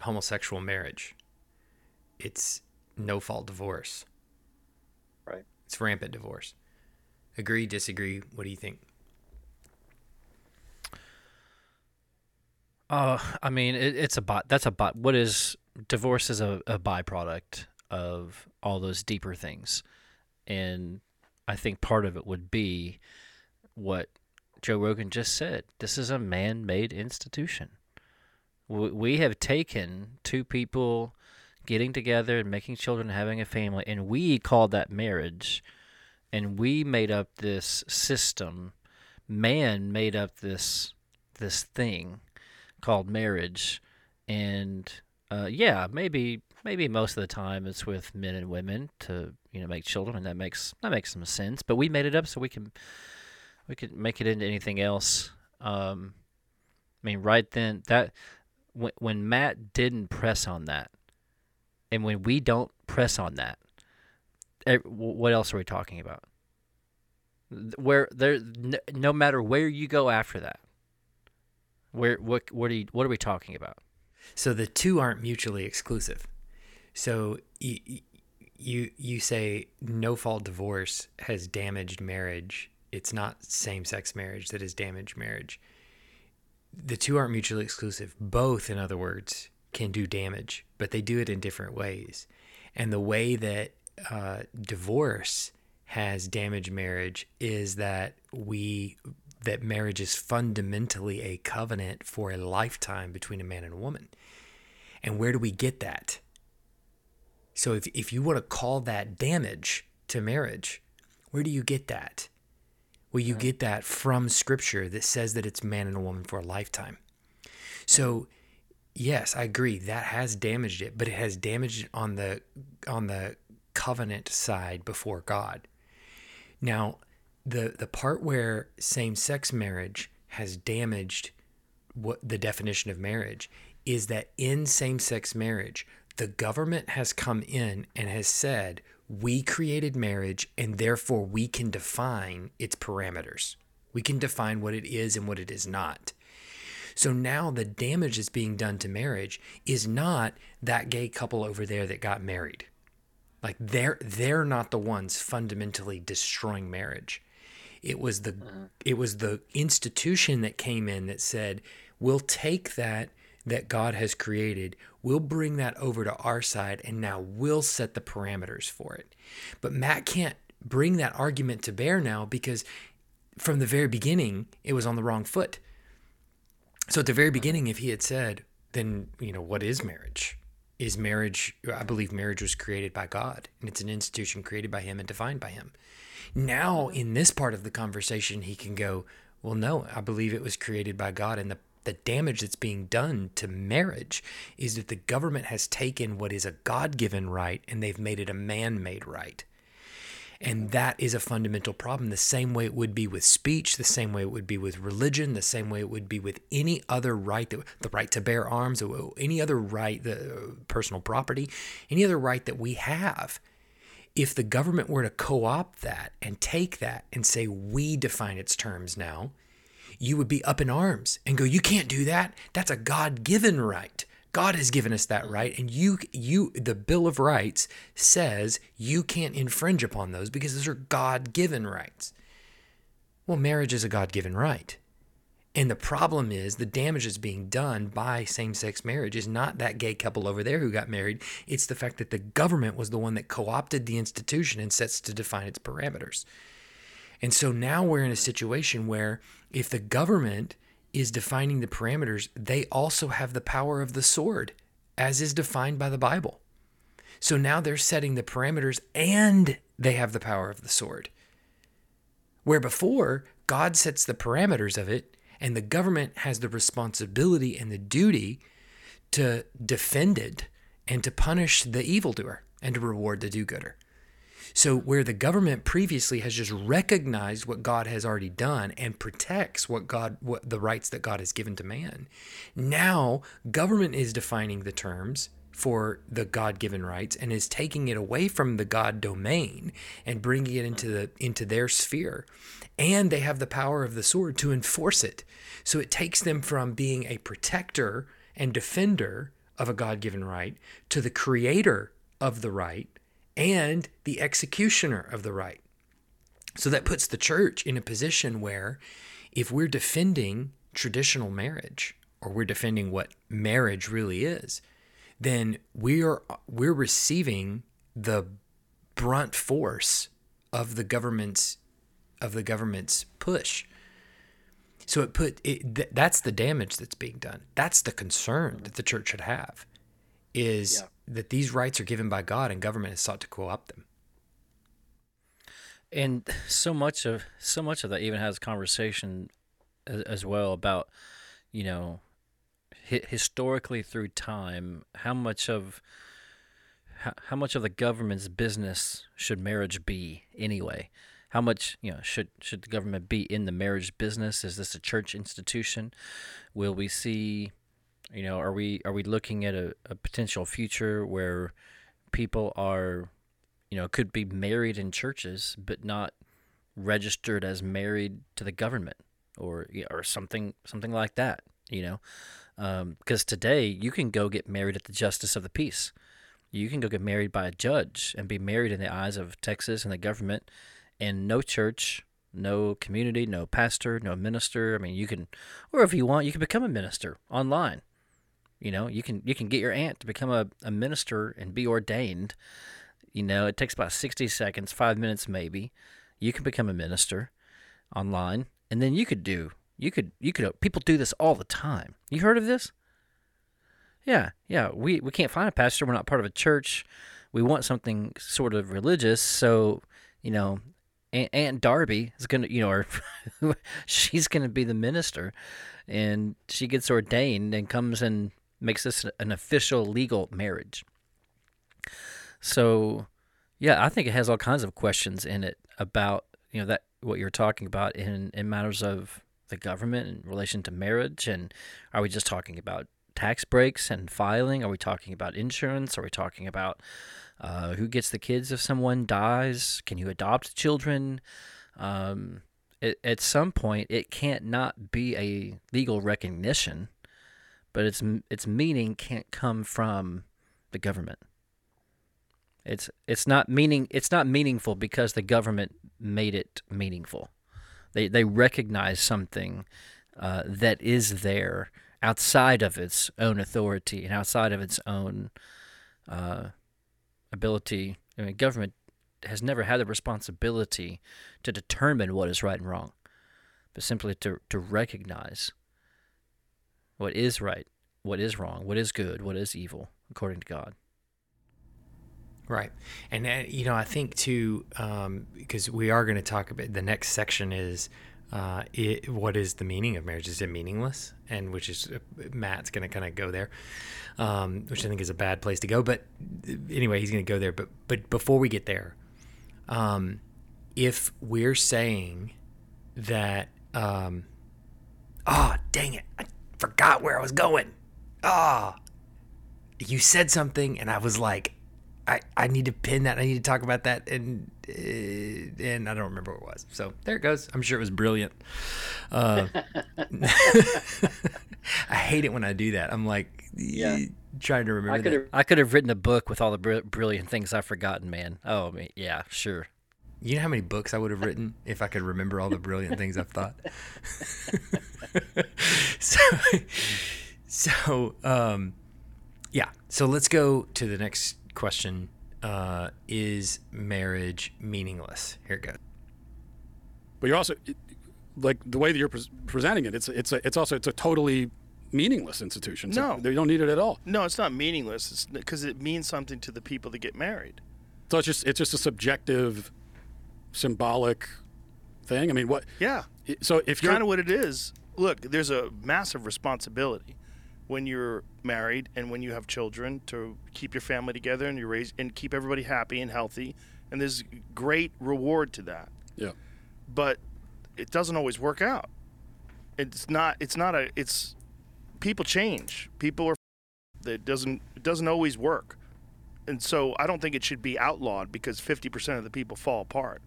homosexual marriage. It's no fault divorce. Right. It's rampant divorce. Agree, disagree? What do you think? Uh, I mean, it, it's a bot. That's a bot. What is divorce is a, a byproduct of all those deeper things. And I think part of it would be what Joe Rogan just said. This is a man made institution. We have taken two people getting together and making children, having a family, and we called that marriage. And we made up this system. Man made up this this thing called marriage. And uh, yeah, maybe maybe most of the time it's with men and women to you know make children, and that makes that makes some sense. But we made it up so we can we can make it into anything else. Um, I mean, right then that when when Matt didn't press on that, and when we don't press on that, what else are we talking about? Where there, no matter where you go after that, where what what are you, what are we talking about? So the two aren't mutually exclusive. So you you you say no fault divorce has damaged marriage. It's not same sex marriage that has damaged marriage. The two aren't mutually exclusive. Both, in other words, can do damage, but they do it in different ways. And the way that uh, divorce has damaged marriage is that we that marriage is fundamentally a covenant for a lifetime between a man and a woman. And where do we get that? So if if you want to call that damage to marriage, where do you get that? Well, you mm-hmm. get that from scripture that says that it's man and a woman for a lifetime. So yes, I agree that has damaged it, but it has damaged it on the on the covenant side before God. Now, the the part where same-sex marriage has damaged what the definition of marriage is that in same-sex marriage, the government has come in and has said, we created marriage and therefore we can define its parameters. We can define what it is and what it is not. So now the damage that's being done to marriage is not that gay couple over there that got married. Like they're they're not the ones fundamentally destroying marriage. It was the it was the institution that came in that said, "We'll take that that God has created, we'll bring that over to our side and now we'll set the parameters for it." But Matt can't bring that argument to bear now because from the very beginning it was on the wrong foot. So at the very beginning if he had said, then, you know, what is marriage? Is marriage I believe marriage was created by God and it's an institution created by him and defined by him. Now, in this part of the conversation, he can go, Well, no, I believe it was created by God. And the, the damage that's being done to marriage is that the government has taken what is a God given right and they've made it a man made right. And that is a fundamental problem, the same way it would be with speech, the same way it would be with religion, the same way it would be with any other right, that, the right to bear arms, any other right, the personal property, any other right that we have if the government were to co opt that and take that and say, we define its terms now, you would be up in arms and go, you can't do that. That's a God given right. God has given us that right. And you, you, the Bill of Rights says you can't infringe upon those because those are God given rights. Well, marriage is a God given right. And the problem is the damage that's being done by same sex marriage is not that gay couple over there who got married. It's the fact that the government was the one that co opted the institution and sets to define its parameters. And so now we're in a situation where if the government is defining the parameters, they also have the power of the sword, as is defined by the Bible. So now they're setting the parameters and they have the power of the sword. Where before, God sets the parameters of it and the government has the responsibility and the duty to defend it and to punish the evildoer and to reward the do gooder. So, where the government previously has just recognized what God has already done and protects what God, what the rights that God has given to man, now government is defining the terms for the God-given rights and is taking it away from the God domain and bringing it into the into their sphere. And they have the power of the sword to enforce it. So it takes them from being a protector and defender of a God-given right to the creator of the right and the executioner of the right. So that puts the church in a position where if we're defending traditional marriage or we're defending what marriage really is, then we are we're receiving the brunt force of the government's of the government's push. So it put it, th- that's the damage that's being done. That's the concern that the church should have is yeah. That these rights are given by God and government has sought to co-opt them. And so much of so much of that even has conversation as, as well about you know historically through time, how much of how, how much of the government's business should marriage be anyway? how much you know should should the government be in the marriage business? Is this a church institution? Will we see, you know, are we are we looking at a, a potential future where people are, you know, could be married in churches but not registered as married to the government or or something something like that? You know, because um, today you can go get married at the justice of the peace. You can go get married by a judge and be married in the eyes of Texas and the government, and no church, no community, no pastor, no minister. I mean, you can, or if you want, you can become a minister online. You know, you can you can get your aunt to become a, a minister and be ordained. You know, it takes about sixty seconds, five minutes maybe. You can become a minister online, and then you could do you could you could people do this all the time. You heard of this? Yeah, yeah. We we can't find a pastor. We're not part of a church. We want something sort of religious. So, you know, Aunt, Darby is gonna, you know, or she's gonna be the minister, and she gets ordained and comes and makes this an official legal marriage. So, yeah, I think it has all kinds of questions in it about you know that what you're talking about in in matters of the government in relation to marriage? And are we just talking about tax breaks and filing? Are we talking about insurance? Are we talking about uh, who gets the kids if someone dies? Can you adopt children? Um, it, at some point, it can't not be a legal recognition, but its its meaning can't come from the government. It's it's not meaning it's not meaningful because the government made it meaningful. They they recognize something uh, that is there outside of its own authority and outside of its own uh, ability. I mean, government has never had the responsibility to determine what is right and wrong, but simply to to recognize what is right, what is wrong, what is good, what is evil, according to God. Right. And, uh, you know, I think too, um, because we are going to talk about the next section is uh, it, what is the meaning of marriage? Is it meaningless? And which is, uh, Matt's going to kind of go there, um, which I think is a bad place to go. But uh, anyway, he's going to go there. But, but before we get there, um, if we're saying that, um, oh, dang it, I forgot where I was going. Ah, oh, you said something, and I was like, I, I need to pin that. I need to talk about that, and uh, and I don't remember what it was. So there it goes. I'm sure it was brilliant. Uh, I hate it when I do that. I'm like, yeah. trying to remember. I could have written a book with all the br- brilliant things I've forgotten, man. Oh, yeah, sure. You know how many books I would have written if I could remember all the brilliant things I've thought. so, so um, yeah. So let's go to the next question uh, is marriage meaningless? Here it goes. But you're also like the way that you're pre- presenting it. It's it's a, it's also it's a totally meaningless institution. So no, they don't need it at all. No, it's not meaningless. It's because it means something to the people that get married. So it's just it's just a subjective, symbolic thing. I mean, what? Yeah. So if you're kind of what it is. Look, there's a massive responsibility when you're married and when you have children to keep your family together and you raise and keep everybody happy and healthy and there's great reward to that yeah but it doesn't always work out it's not it's not a it's people change people are it doesn't it doesn't always work and so i don't think it should be outlawed because 50% of the people fall apart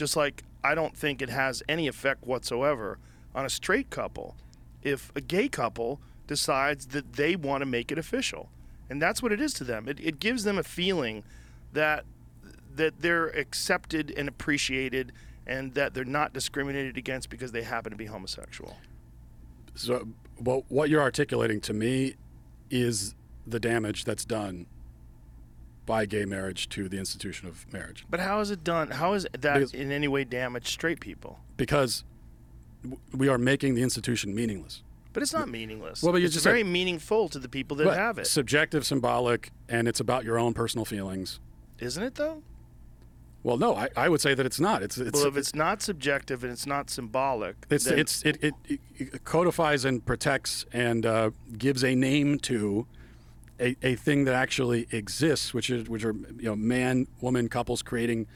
just like i don't think it has any effect whatsoever on a straight couple if a gay couple decides that they want to make it official. And that's what it is to them. It, it gives them a feeling that that they're accepted and appreciated and that they're not discriminated against because they happen to be homosexual. So well, what you're articulating to me is the damage that's done by gay marriage to the institution of marriage. But how is it done? How is that because, in any way damaged straight people? Because we are making the institution meaningless. But it's not meaningless. Well, but it's just very meaningful to the people that have it. Subjective, symbolic, and it's about your own personal feelings. Isn't it though? Well, no, I, I would say that it's not. It's, it's well, if it's not subjective and it's not symbolic, it's then... it's it, it, it, codifies and protects and uh, gives a name to a, a thing that actually exists, which is which are you know man woman couples creating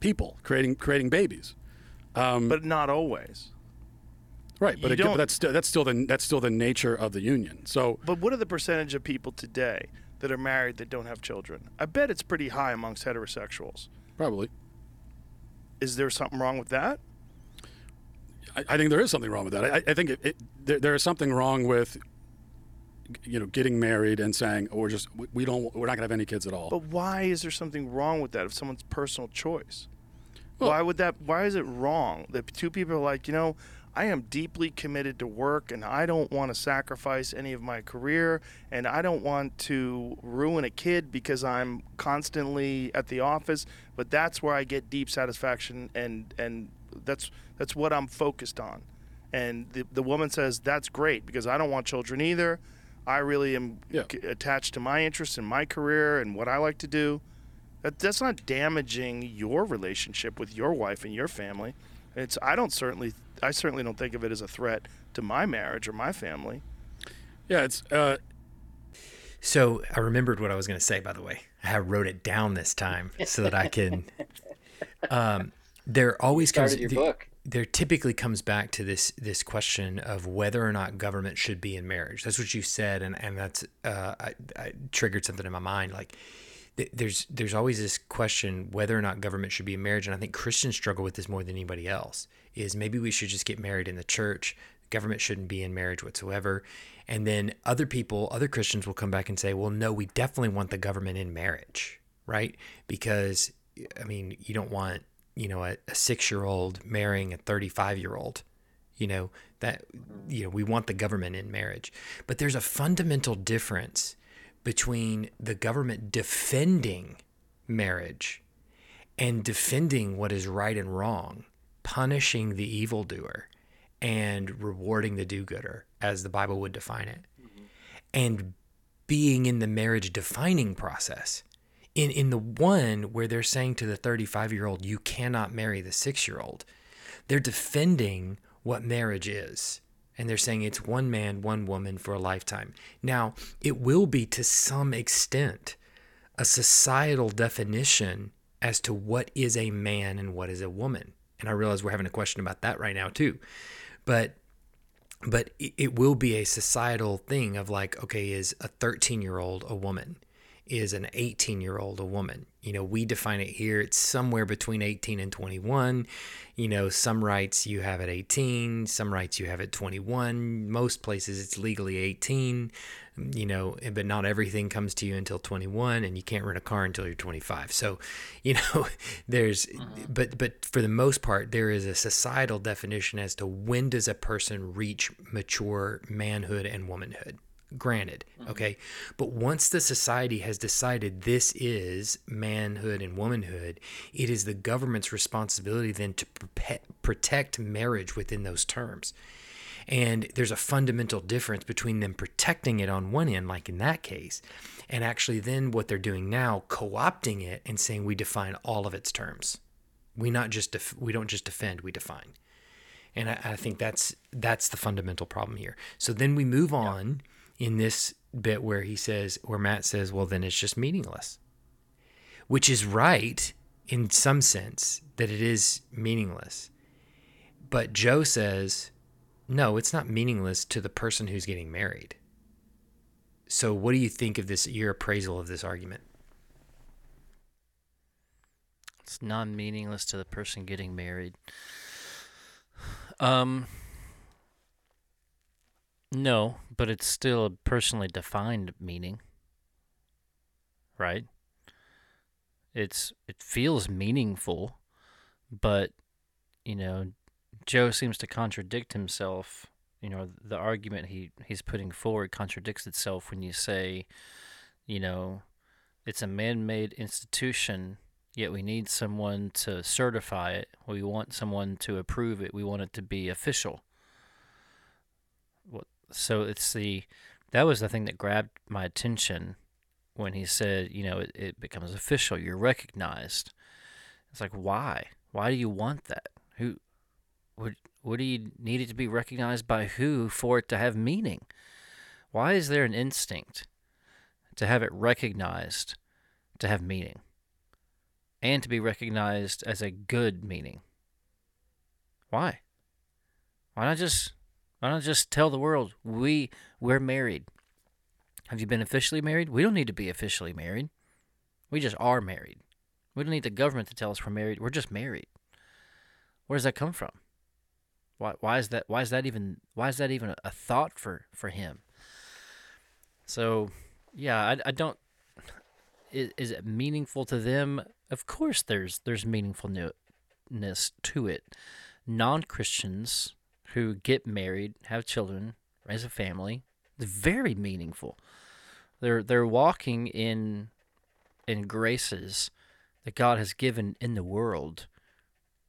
people, creating creating babies. Um, but not always. Right, but, it, but that's still, that's still the that's still the nature of the union. So, but what are the percentage of people today that are married that don't have children? I bet it's pretty high amongst heterosexuals. Probably. Is there something wrong with that? I, I think there is something wrong with that. I, I think it, it, there, there is something wrong with you know getting married and saying oh, we're just we don't we're not gonna have any kids at all. But why is there something wrong with that? If someone's personal choice, well, why would that? Why is it wrong that two people are like you know? I am deeply committed to work and I don't want to sacrifice any of my career and I don't want to ruin a kid because I'm constantly at the office, but that's where I get deep satisfaction and and that's that's what I'm focused on. And the the woman says that's great because I don't want children either. I really am yeah. attached to my interests and my career and what I like to do. That, that's not damaging your relationship with your wife and your family. It's I don't certainly I certainly don't think of it as a threat to my marriage or my family. Yeah, it's. Uh... So I remembered what I was going to say. By the way, I wrote it down this time so that I can. Um, there always comes. Your the, book there typically comes back to this this question of whether or not government should be in marriage. That's what you said, and and that's uh, I, I triggered something in my mind. Like th- there's there's always this question whether or not government should be in marriage, and I think Christians struggle with this more than anybody else. Is maybe we should just get married in the church. Government shouldn't be in marriage whatsoever. And then other people, other Christians will come back and say, well, no, we definitely want the government in marriage, right? Because I mean, you don't want you know, a, a six year old marrying a 35 year old. You know, that, you know, we want the government in marriage. But there's a fundamental difference between the government defending marriage and defending what is right and wrong, punishing the evildoer and rewarding the do gooder, as the Bible would define it, mm-hmm. and being in the marriage defining process in in the one where they're saying to the 35 year old you cannot marry the 6 year old they're defending what marriage is. And they're saying it's one man one woman for a lifetime. Now it will be to some extent a societal definition as to what is a man and what is a woman. And i realize we're having a question about that right now too. But but it will be a societal thing of like okay is a 13 year old a woman is an 18 year old a woman. You know, we define it here, it's somewhere between 18 and 21. You know, some rights you have at 18, some rights you have at 21. Most places it's legally 18, you know, but not everything comes to you until 21 and you can't rent a car until you're 25. So, you know, there's, mm-hmm. but, but for the most part, there is a societal definition as to when does a person reach mature manhood and womanhood granted mm-hmm. okay? But once the society has decided this is manhood and womanhood it is the government's responsibility then to protect marriage within those terms. And there's a fundamental difference between them protecting it on one end like in that case and actually then what they're doing now co-opting it and saying we define all of its terms. We not just def- we don't just defend we define. And I, I, think that's that's the fundamental problem here. So then we move on yeah in this bit where he says, where Matt says, well, then it's just meaningless, which is right in some sense that it is meaningless. But Joe says, no, it's not meaningless to the person who's getting married. So, what do you think of this, your appraisal of this argument? It's non meaningless to the person getting married. Um, no, but it's still a personally defined meaning. Right? It's it feels meaningful, but you know, Joe seems to contradict himself. You know, the argument he he's putting forward contradicts itself when you say, you know, it's a man-made institution, yet we need someone to certify it. We want someone to approve it. We want it to be official so it's the that was the thing that grabbed my attention when he said, you know, it, it becomes official. You're recognized. It's like why? Why do you want that? Who would what do you need it to be recognized by who for it to have meaning? Why is there an instinct to have it recognized to have meaning? and to be recognized as a good meaning. Why? Why not just why not just tell the world we we're married? Have you been officially married? We don't need to be officially married. We just are married. We don't need the government to tell us we're married. We're just married. Where does that come from? Why why is that why is that even why is that even a, thought for for him? So, yeah, I, I don't is, is it meaningful to them? Of course there's there's meaningfulness to it. Non-Christians who get married, have children, raise a family, it's very meaningful. They're they're walking in in graces that God has given in the world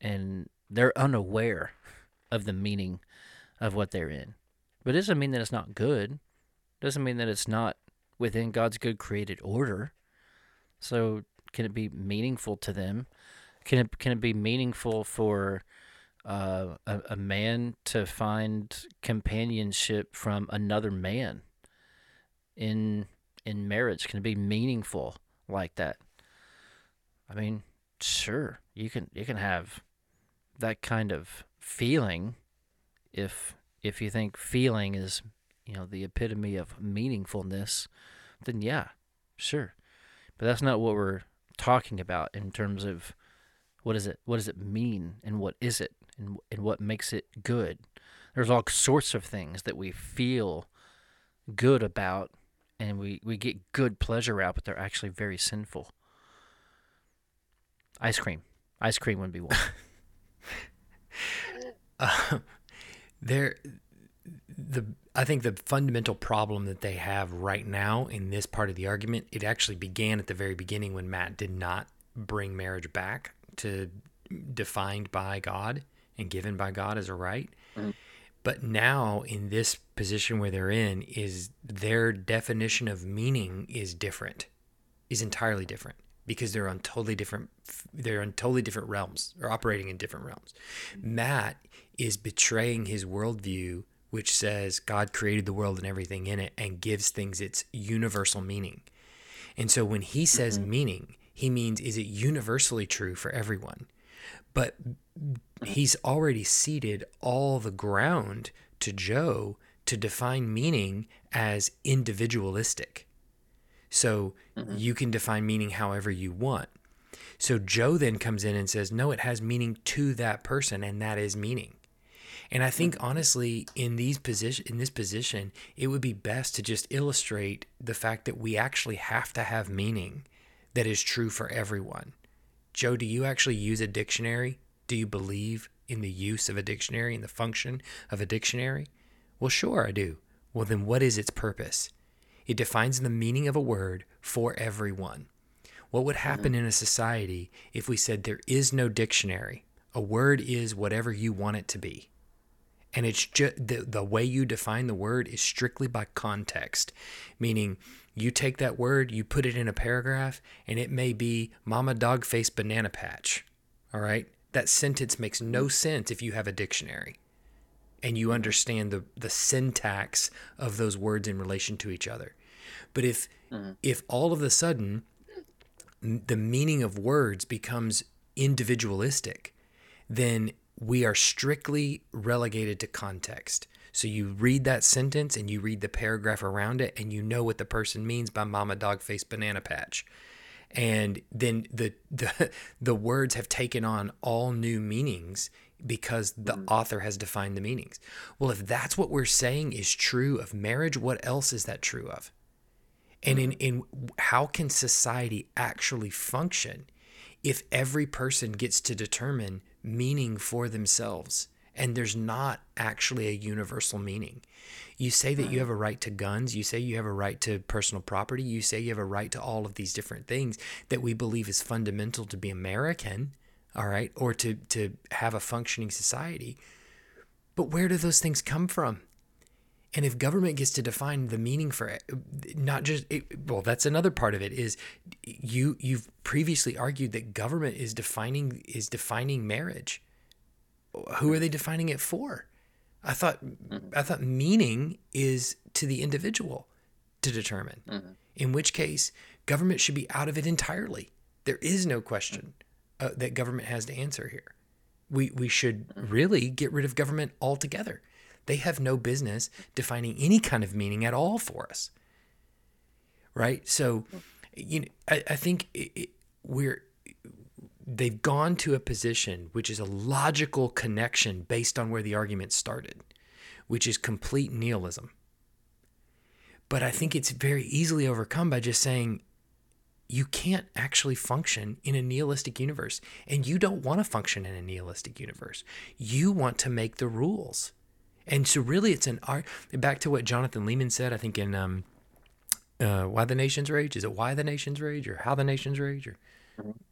and they're unaware of the meaning of what they're in. But it doesn't mean that it's not good. It doesn't mean that it's not within God's good created order. So can it be meaningful to them? Can it can it be meaningful for uh, a, a man to find companionship from another man in in marriage? Can be meaningful like that? I mean, sure, you can you can have that kind of feeling if if you think feeling is you know the epitome of meaningfulness then yeah sure but that's not what we're talking about in terms of what is it what does it mean and what is it and, and what makes it good. There's all sorts of things that we feel good about and we, we get good pleasure out but they're actually very sinful. Ice cream. Ice cream would be one. Uh, there the I think the fundamental problem that they have right now in this part of the argument, it actually began at the very beginning when Matt did not bring marriage back to defined by God and given by God as a right. Mm-hmm. But now in this position where they're in is their definition of meaning is different. Is entirely different because they're on totally different they're on totally different realms or operating in different realms. Matt is betraying his worldview, which says God created the world and everything in it and gives things its universal meaning. And so when he says mm-hmm. meaning, he means is it universally true for everyone? But he's already ceded all the ground to Joe to define meaning as individualistic. So mm-hmm. you can define meaning however you want. So Joe then comes in and says, no, it has meaning to that person, and that is meaning. And I think honestly, in these position in this position, it would be best to just illustrate the fact that we actually have to have meaning that is true for everyone. Joe, do you actually use a dictionary? Do you believe in the use of a dictionary and the function of a dictionary? Well, sure, I do. Well, then what is its purpose? It defines the meaning of a word for everyone. What would happen in a society if we said there is no dictionary? A word is whatever you want it to be. And it's just the, the way you define the word is strictly by context, meaning you take that word, you put it in a paragraph, and it may be Mama Dog Face Banana Patch. All right? That sentence makes no sense if you have a dictionary and you understand the, the syntax of those words in relation to each other. But if mm-hmm. if all of a sudden the meaning of words becomes individualistic, then we are strictly relegated to context. So you read that sentence and you read the paragraph around it and you know what the person means by mama dog face banana patch. And then the the the words have taken on all new meanings because the mm. author has defined the meanings. Well, if that's what we're saying is true of marriage, what else is that true of? And in, in how can society actually function if every person gets to determine meaning for themselves and there's not actually a universal meaning? You say that you have a right to guns, you say you have a right to personal property, you say you have a right to all of these different things that we believe is fundamental to be American, all right, or to, to have a functioning society. But where do those things come from? And if government gets to define the meaning for it, not just it, well, that's another part of it is you you've previously argued that government is defining is defining marriage. Who are they defining it for? I thought I thought meaning is to the individual to determine. Mm-hmm. In which case, government should be out of it entirely There is no question uh, that government has to answer here. We we should really get rid of government altogether. They have no business defining any kind of meaning at all for us. Right? So, you know, I, I think it, it, we're they've gone to a position which is a logical connection based on where the argument started, which is complete nihilism. But I think it's very easily overcome by just saying you can't actually function in a nihilistic universe. And you don't want to function in a nihilistic universe. You want to make the rules. And so, really, it's an art. Back to what Jonathan Leeman said, I think in um, uh, Why the Nations Rage. Is it Why the Nations Rage or How the Nations Rage or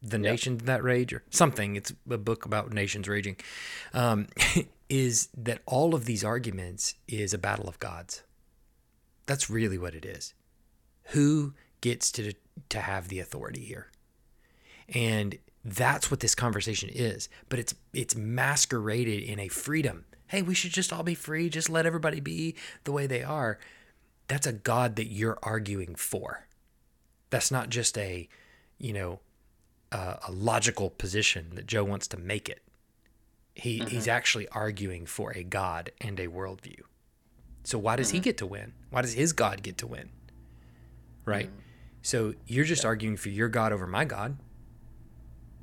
The yep. Nations That Rage or something? It's a book about nations raging. Um, is that all of these arguments is a battle of gods. That's really what it is. Who gets to to have the authority here? And that's what this conversation is, but it's it's masqueraded in a freedom hey, we should just all be free, just let everybody be the way they are. That's a God that you're arguing for. That's not just a, you know, uh, a logical position that Joe wants to make it. He, mm-hmm. He's actually arguing for a God and a worldview. So why does mm-hmm. he get to win? Why does his God get to win? Right? Mm-hmm. So you're just yeah. arguing for your God over my God.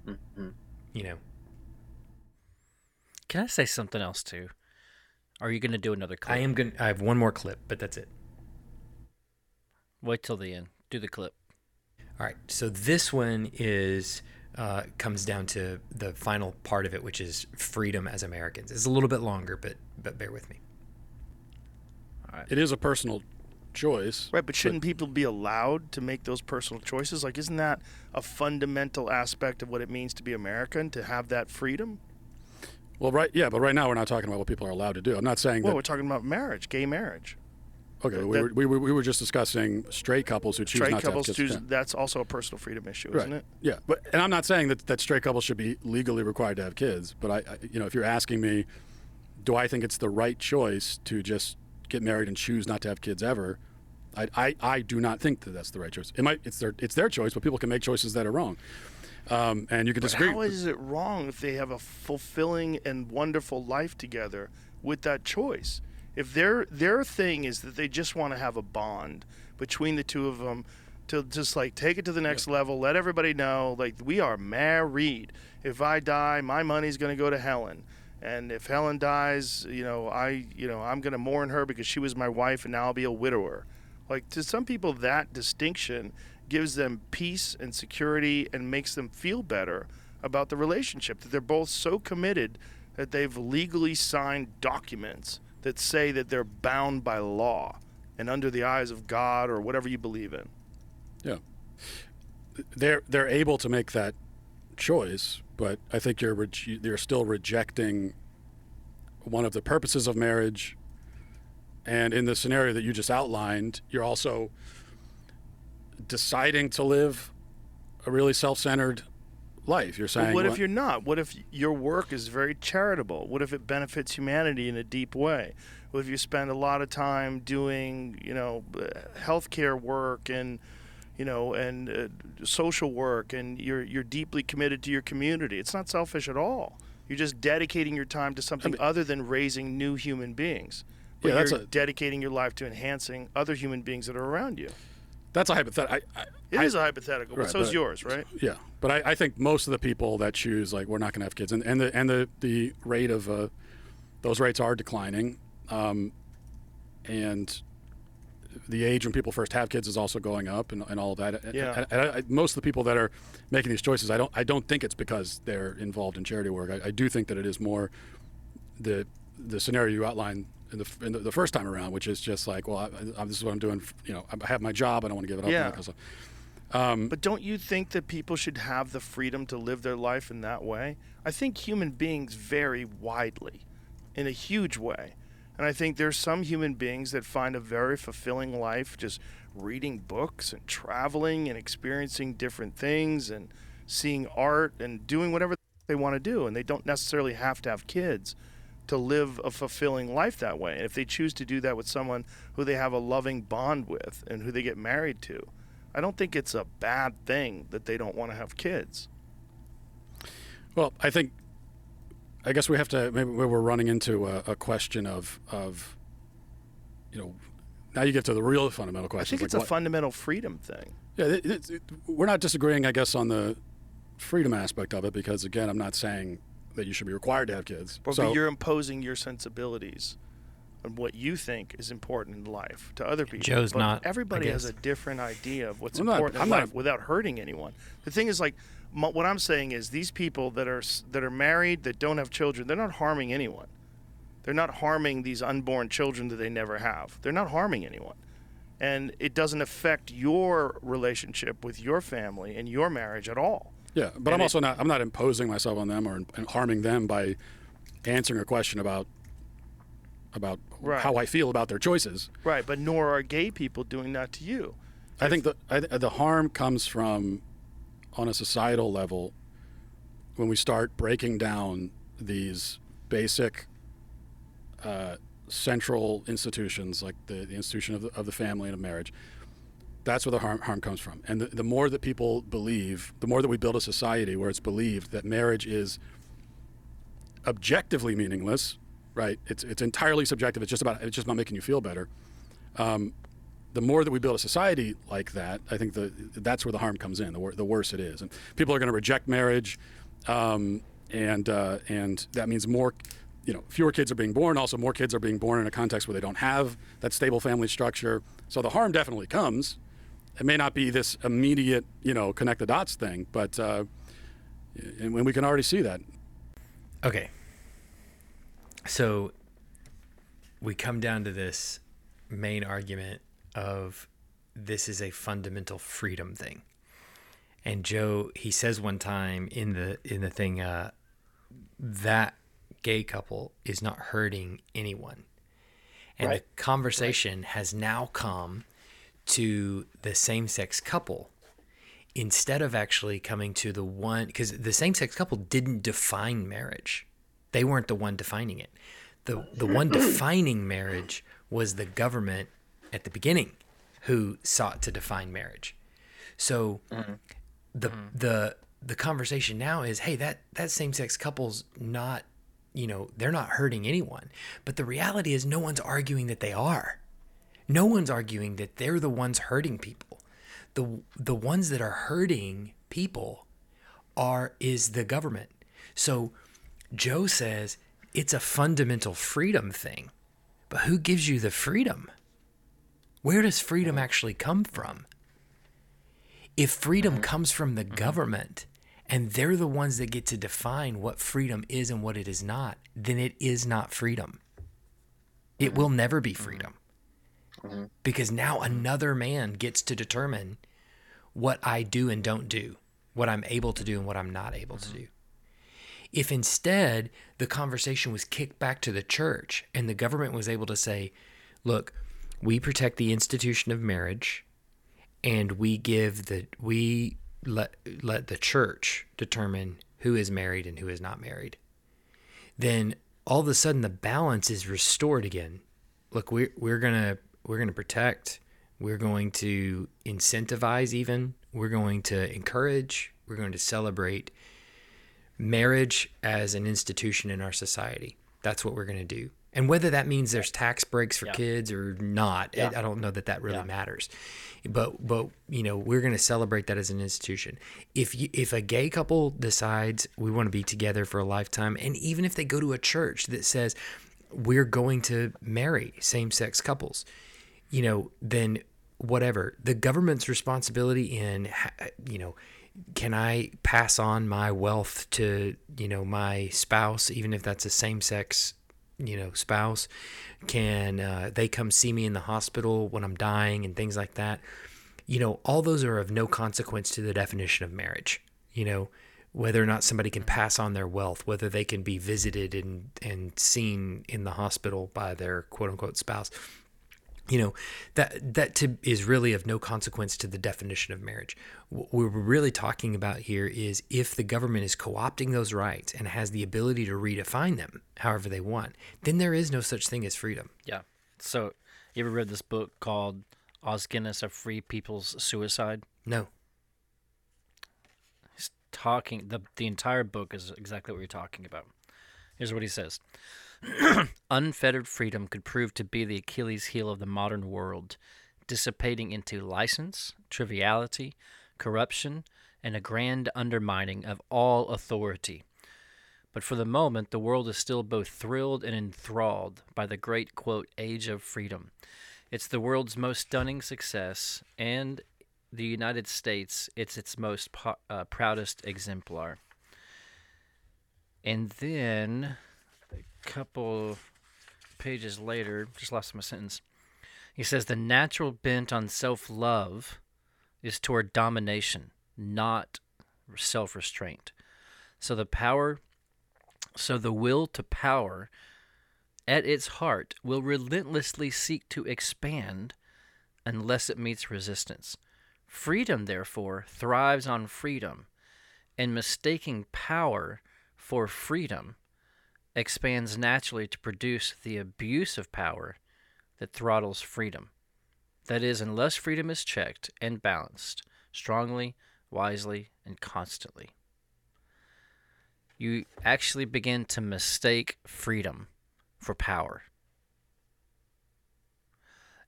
Mm-hmm. You know, can I say something else too? Are you going to do another clip? I am going. I have one more clip, but that's it. Wait till the end. Do the clip. All right. So this one is uh, comes down to the final part of it, which is freedom as Americans. It's a little bit longer, but but bear with me. All right. It is a personal choice. Right, but shouldn't but, people be allowed to make those personal choices? Like, isn't that a fundamental aspect of what it means to be American to have that freedom? Well, right, yeah, but right now we're not talking about what people are allowed to do. I'm not saying. That Well, that, we're talking about marriage, gay marriage. Okay, we, were, we, were, we were just discussing straight couples who choose straight not couples to have kids. Choose, that's also a personal freedom issue, right. isn't it? Yeah, but and I'm not saying that, that straight couples should be legally required to have kids. But I, I, you know, if you're asking me, do I think it's the right choice to just get married and choose not to have kids ever? I, I, I do not think that that's the right choice. It might it's their it's their choice, but people can make choices that are wrong. Um, and you can disagree. But how is it wrong if they have a fulfilling and wonderful life together with that choice? If their their thing is that they just want to have a bond between the two of them to just like take it to the next yeah. level, let everybody know like we are married. If I die, my money's going to go to Helen. And if Helen dies, you know, I you know, I'm going to mourn her because she was my wife and now I'll be a widower. Like to some people that distinction gives them peace and security and makes them feel better about the relationship that they're both so committed that they've legally signed documents that say that they're bound by law and under the eyes of God or whatever you believe in. Yeah. They're they're able to make that choice, but I think you're you're still rejecting one of the purposes of marriage and in the scenario that you just outlined, you're also deciding to live a really self-centered life. You're saying. what if you're not? What if your work is very charitable? What if it benefits humanity in a deep way? What if you spend a lot of time doing, you know, healthcare work and, you know, and uh, social work, and you're you're deeply committed to your community? It's not selfish at all. You're just dedicating your time to something I mean, other than raising new human beings. But yeah, you're a, dedicating your life to enhancing other human beings that are around you. That's a hypothetical. I, I, it I, is a hypothetical, right, but so is yours, right? Yeah, but I, I, think most of the people that choose like we're not going to have kids, and, and the and the the rate of uh, those rates are declining, um, and the age when people first have kids is also going up, and, and all of that. Yeah. And, and most of the people that are making these choices, I don't I don't think it's because they're involved in charity work. I, do think that it is more the the scenario you outlined in the, in the, the, first time around, which is just like, well, I, I, this is what I'm doing. You know, I have my job. I don't want to give it up. Yeah. Because um, but don't you think that people should have the freedom to live their life in that way? I think human beings vary widely, in a huge way. And I think there's some human beings that find a very fulfilling life just reading books and traveling and experiencing different things and seeing art and doing whatever they want to do. And they don't necessarily have to have kids to live a fulfilling life that way. And if they choose to do that with someone who they have a loving bond with and who they get married to, I don't think it's a bad thing that they don't want to have kids. Well, I think, I guess we have to. Maybe we're running into a, a question of of, you know, now you get to the real fundamental question. I think it's like a what, fundamental freedom thing. Yeah, it, it, it, we're not disagreeing, I guess, on the freedom aspect of it because again, I'm not saying that you should be required to have kids. But, so, but you're imposing your sensibilities on what you think is important in life to other people. Joe's but not. Everybody has a different idea of what's I'm important not, in life not, without hurting anyone. The thing is, like, what I'm saying is, these people that are that are married that don't have children, they're not harming anyone. They're not harming these unborn children that they never have. They're not harming anyone. And it doesn't affect your relationship with your family and your marriage at all. Yeah, but and I'm also not I'm not imposing myself on them or harming them by answering a question about about right. how I feel about their choices. Right, but nor are gay people doing that to you. I if, think the I, the harm comes from on a societal level when we start breaking down these basic uh, central institutions like the, the institution of the, of the family and of marriage that's where the harm, harm comes from. And the, the more that people believe, the more that we build a society where it's believed that marriage is objectively meaningless, right? It's, it's entirely subjective. It's just about, it's just about making you feel better. Um, the more that we build a society like that, I think the, that's where the harm comes in, the, wor- the worse it is. And people are going to reject marriage. Um, and, uh, and that means more, you know, fewer kids are being born. Also, more kids are being born in a context where they don't have that stable family structure. So the harm definitely comes it may not be this immediate, you know, connect the dots thing, but uh, and we can already see that. Okay. So we come down to this main argument of this is a fundamental freedom thing. And Joe, he says one time in the in the thing uh, that gay couple is not hurting anyone. And right. the conversation right. has now come to the same sex couple instead of actually coming to the one because the same sex couple didn't define marriage. They weren't the one defining it. The the one defining marriage was the government at the beginning who sought to define marriage. So mm-hmm. the mm-hmm. the the conversation now is hey that that same sex couple's not you know they're not hurting anyone but the reality is no one's arguing that they are no one's arguing that they're the ones hurting people. The the ones that are hurting people are is the government. So Joe says it's a fundamental freedom thing. But who gives you the freedom? Where does freedom actually come from? If freedom comes from the government and they're the ones that get to define what freedom is and what it is not, then it is not freedom. It will never be freedom mm-hmm. because now another man gets to determine what I do and don't do, what I'm able to do and what I'm not able mm-hmm. to do. If instead the conversation was kicked back to the church and the government was able to say, look, we protect the institution of marriage and we give the we let let the church determine who is married and who is not married then all of a sudden the balance is restored again look we're, we're going to we're going to protect, we're going to incentivize, even, we're going to encourage, we're going to celebrate marriage as an institution in our society. That's what we're going to do. And whether that means there's tax breaks for yeah. kids or not, yeah. I don't know that that really yeah. matters. But but you know we're going to celebrate that as an institution. If you, if a gay couple decides we want to be together for a lifetime, and even if they go to a church that says we're going to marry same sex couples, you know, then whatever. The government's responsibility in, you know, can I pass on my wealth to, you know, my spouse, even if that's a same sex, you know, spouse? Can uh, they come see me in the hospital when I'm dying and things like that? You know, all those are of no consequence to the definition of marriage. You know, whether or not somebody can pass on their wealth, whether they can be visited and, and seen in the hospital by their quote unquote spouse you know that that to, is really of no consequence to the definition of marriage what we're really talking about here is if the government is co-opting those rights and has the ability to redefine them however they want then there is no such thing as freedom yeah so you ever read this book called Os Guinness of Free People's Suicide? No. He's talking the the entire book is exactly what you're talking about. Here's what he says. Unfettered freedom could prove to be the Achilles heel of the modern world, dissipating into license, triviality, corruption, and a grand undermining of all authority. But for the moment, the world is still both thrilled and enthralled by the great, quote, age of freedom. It's the world's most stunning success, and the United States, it's its most po- uh, proudest exemplar. And then couple pages later, just lost my sentence. He says the natural bent on self love is toward domination, not self restraint. So the power, so the will to power at its heart will relentlessly seek to expand unless it meets resistance. Freedom, therefore, thrives on freedom, and mistaking power for freedom expands naturally to produce the abuse of power that throttles freedom. That is, unless freedom is checked and balanced strongly, wisely, and constantly. You actually begin to mistake freedom for power.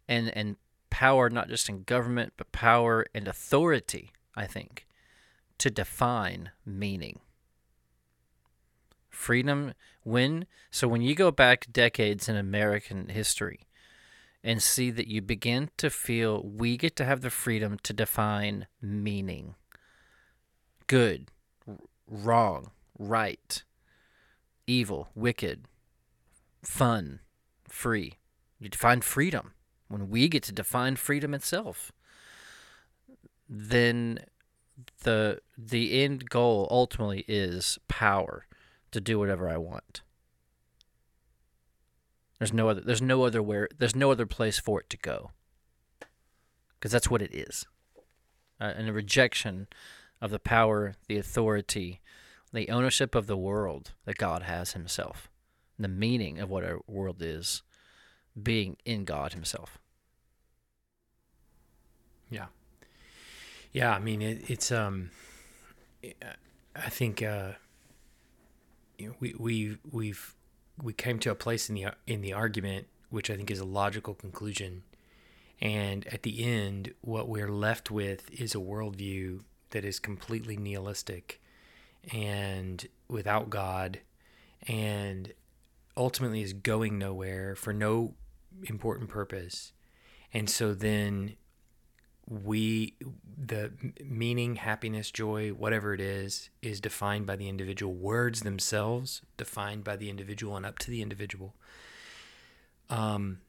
And and power not just in government, but power and authority, I think, to define meaning. Freedom when so when you go back decades in American history and see that you begin to feel we get to have the freedom to define meaning. Good, wrong, right, evil, wicked, fun, free. You define freedom when we get to define freedom itself. Then the the end goal ultimately is power to do whatever I want. There's no other there's no other where there's no other place for it to go. Cuz that's what it is. Uh, and a rejection of the power, the authority, the ownership of the world that God has himself. The meaning of what our world is being in God himself. Yeah. Yeah, I mean it, it's um I think uh we we we've we came to a place in the in the argument which I think is a logical conclusion, and at the end, what we're left with is a worldview that is completely nihilistic and without God, and ultimately is going nowhere for no important purpose, and so then we the meaning happiness joy whatever it is is defined by the individual. Words themselves defined by the individual and up to the individual. Um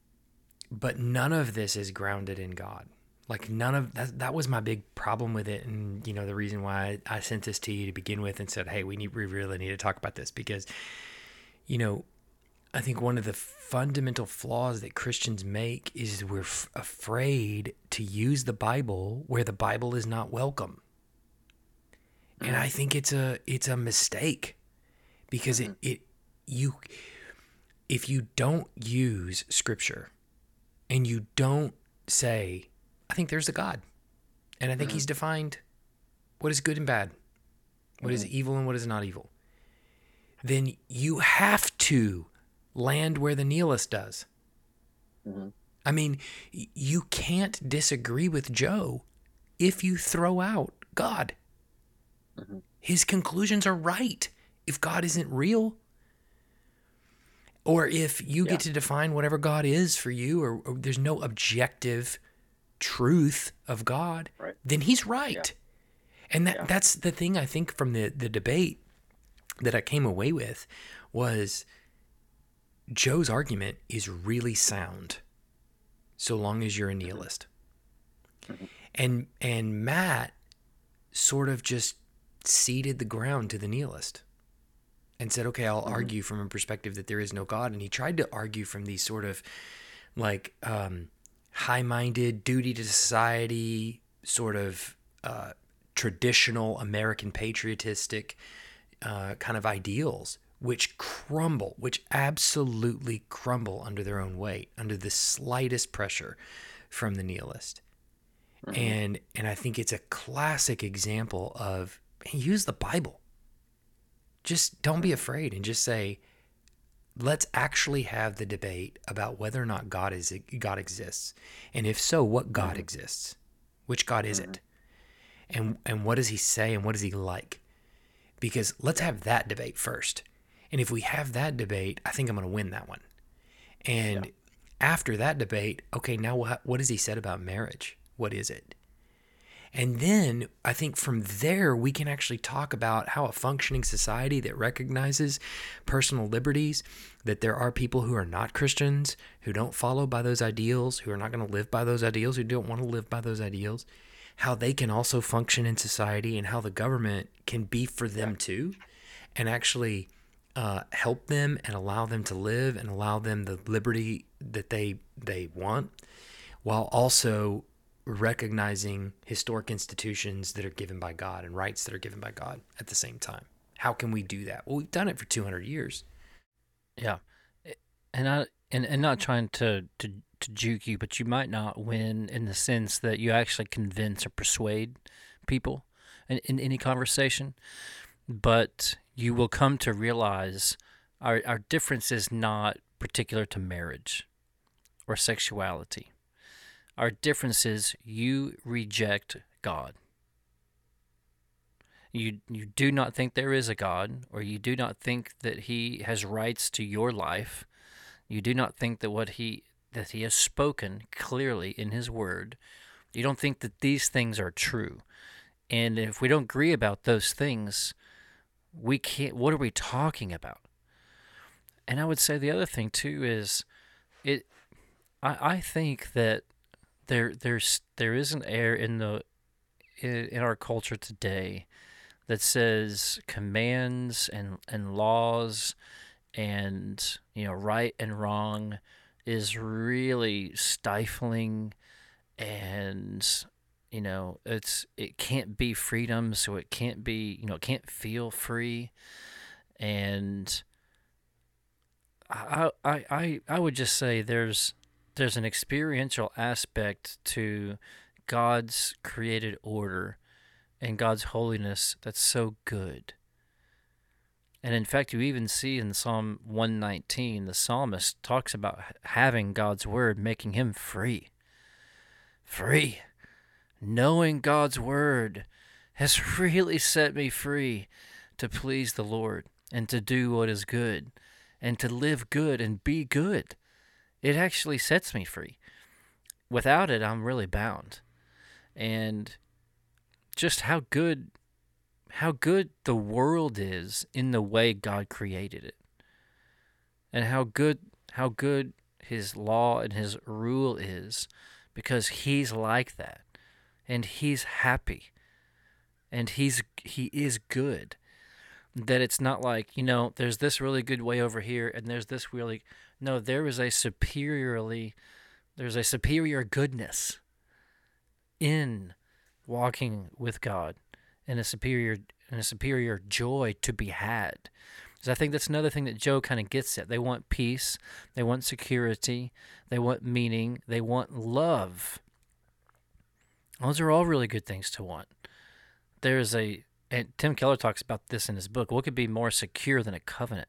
but none of this is grounded in god. Like none of that that was my big problem with it. And you know the reason why I sent this to you to begin with and said hey we need we really need to talk about this because you know I think one of the fundamental flaws that Christians make is we're f- afraid to use the Bible where the Bible is not welcome. And mm. I think it's a it's a mistake because it mm-hmm. it you if you don't use scripture and you don't say I think there's a God and I think he's mm-hmm. defined what is good and bad, what is mm-hmm. evil and what is not evil. Then you have to land where the nihilist does. Mm-hmm. I mean, you can't disagree with Joe if you throw out God. Mm-hmm. His conclusions are right. If God isn't real, or if you yeah. get to define whatever God is for you, or, or there's no objective truth of God, right. then he's right. Yeah. And that, yeah. that's the thing I think from the, the debate that I came away with was Joe's argument is really sound, so long as you're a nihilist. Mm-hmm. And and Matt sort of just ceded the ground to the nihilist and said, "Okay, I'll mm-hmm. argue from a perspective that there is no God." And he tried to argue from these sort of like um, high-minded, duty to society, sort of uh, traditional American patriotistic uh, kind of ideals which crumble, which absolutely crumble under their own weight, under the slightest pressure from the nihilist. Mm-hmm. And and I think it's a classic example of use the Bible. Just don't be afraid and just say, let's actually have the debate about whether or not God is God exists, and if so, what God mm-hmm. exists, which God is mm-hmm. it, and and what does He say, and what is He like? Because let's have that debate first, and if we have that debate, I think I'm going to win that one. And yeah. after that debate, okay, now what what has He said about marriage? What is it? And then I think from there, we can actually talk about how a functioning society that recognizes personal liberties, that there are people who are not Christians, who don't follow by those ideals, who are not going to live by those ideals, who don't want to live by those ideals, how they can also function in society and how the government can be for them too, and actually uh, help them and allow them to live and allow them the liberty that they they want, while also recognizing historic institutions that are given by God and rights that are given by God at the same time. How can we do that? Well, we've done it for 200 years. Yeah. And I and, and not trying to, to to juke you, but you might not win in the sense that you actually convince or persuade people in, in any conversation. But you will come to realize our, our difference is not particular to marriage or sexuality our difference is you reject God. You, you do not think there is a God, or you do not think that He has rights to your life. You do not think that what He that He has spoken clearly in His Word. You don't think that these things are true. And if we don't agree about those things, we can't. What are we talking about? And I would say the other thing too is, it. I I think that there there's there is an air in the in, in our culture today that says commands and and laws and you know right and wrong is really stifling and you know it's it can't be freedom so it can't be you know it can't feel free and I I I, I would just say there's there's an experiential aspect to God's created order and God's holiness that's so good. And in fact, you even see in Psalm 119, the psalmist talks about having God's word making him free. Free. Knowing God's word has really set me free to please the Lord and to do what is good and to live good and be good. It actually sets me free. Without it, I'm really bound. And just how good how good the world is in the way God created it. And how good how good his law and his rule is because he's like that. And he's happy. And he's he is good. That it's not like, you know, there's this really good way over here and there's this really no, there is a superiorly, there's a superior goodness in walking with God, and a superior and a superior joy to be had. Because I think that's another thing that Joe kind of gets at. They want peace, they want security, they want meaning, they want love. Those are all really good things to want. There's a, and Tim Keller talks about this in his book. What could be more secure than a covenant?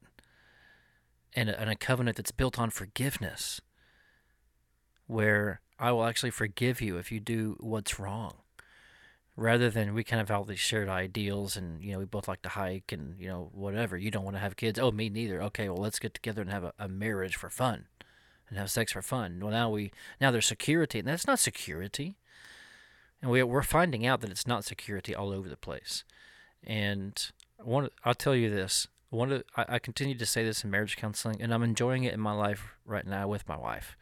and a, and a covenant that's built on forgiveness, where I will actually forgive you if you do what's wrong, rather than we kind of have all these shared ideals and you know we both like to hike and you know whatever. You don't want to have kids. Oh, me neither. Okay, well let's get together and have a, a marriage for fun, and have sex for fun. Well, now we now there's security, and that's not security. And we we're finding out that it's not security all over the place. And want I'll tell you this one of I, I continue to say this in marriage counseling, and I'm enjoying it in my life right now with my wife.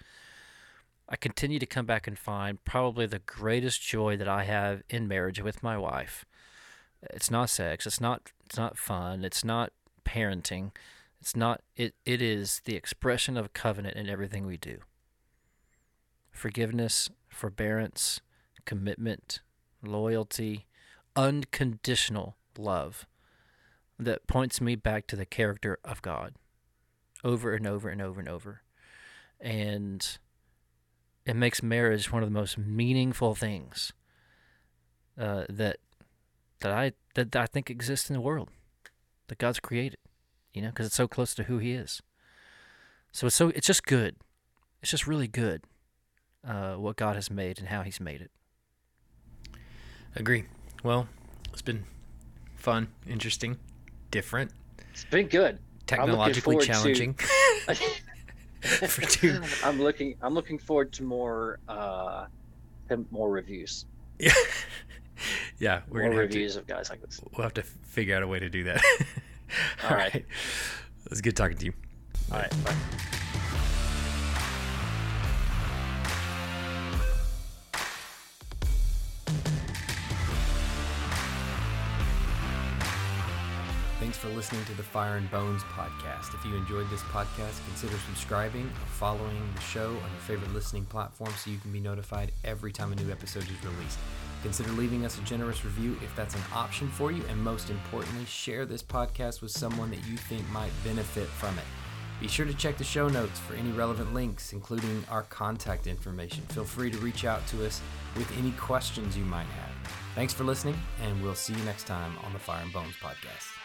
I continue to come back and find probably the greatest joy that I have in marriage with my wife. It's not sex. It's not. It's not fun. It's not parenting. It's not. It. It is the expression of covenant in everything we do. Forgiveness, forbearance, commitment, loyalty, unconditional love that points me back to the character of God over and over and over and over. And it makes marriage one of the most meaningful things uh, that that I that I think exists in the world that God's created. You know, because it's so close to who He is. So it's so it's just good. It's just really good uh, what God has made and how He's made it. Agree. Well, it's been fun, interesting, different. It's been good. Technologically challenging. To... for two. I'm looking. I'm looking forward to more. Uh, more reviews. Yeah. yeah, we're more gonna reviews to, of guys like this. We'll have to figure out a way to do that. All, All right. right. It was good talking to you. All right. Bye. For listening to the Fire and Bones podcast. If you enjoyed this podcast, consider subscribing or following the show on your favorite listening platform so you can be notified every time a new episode is released. Consider leaving us a generous review if that's an option for you, and most importantly, share this podcast with someone that you think might benefit from it. Be sure to check the show notes for any relevant links, including our contact information. Feel free to reach out to us with any questions you might have. Thanks for listening, and we'll see you next time on the Fire and Bones podcast.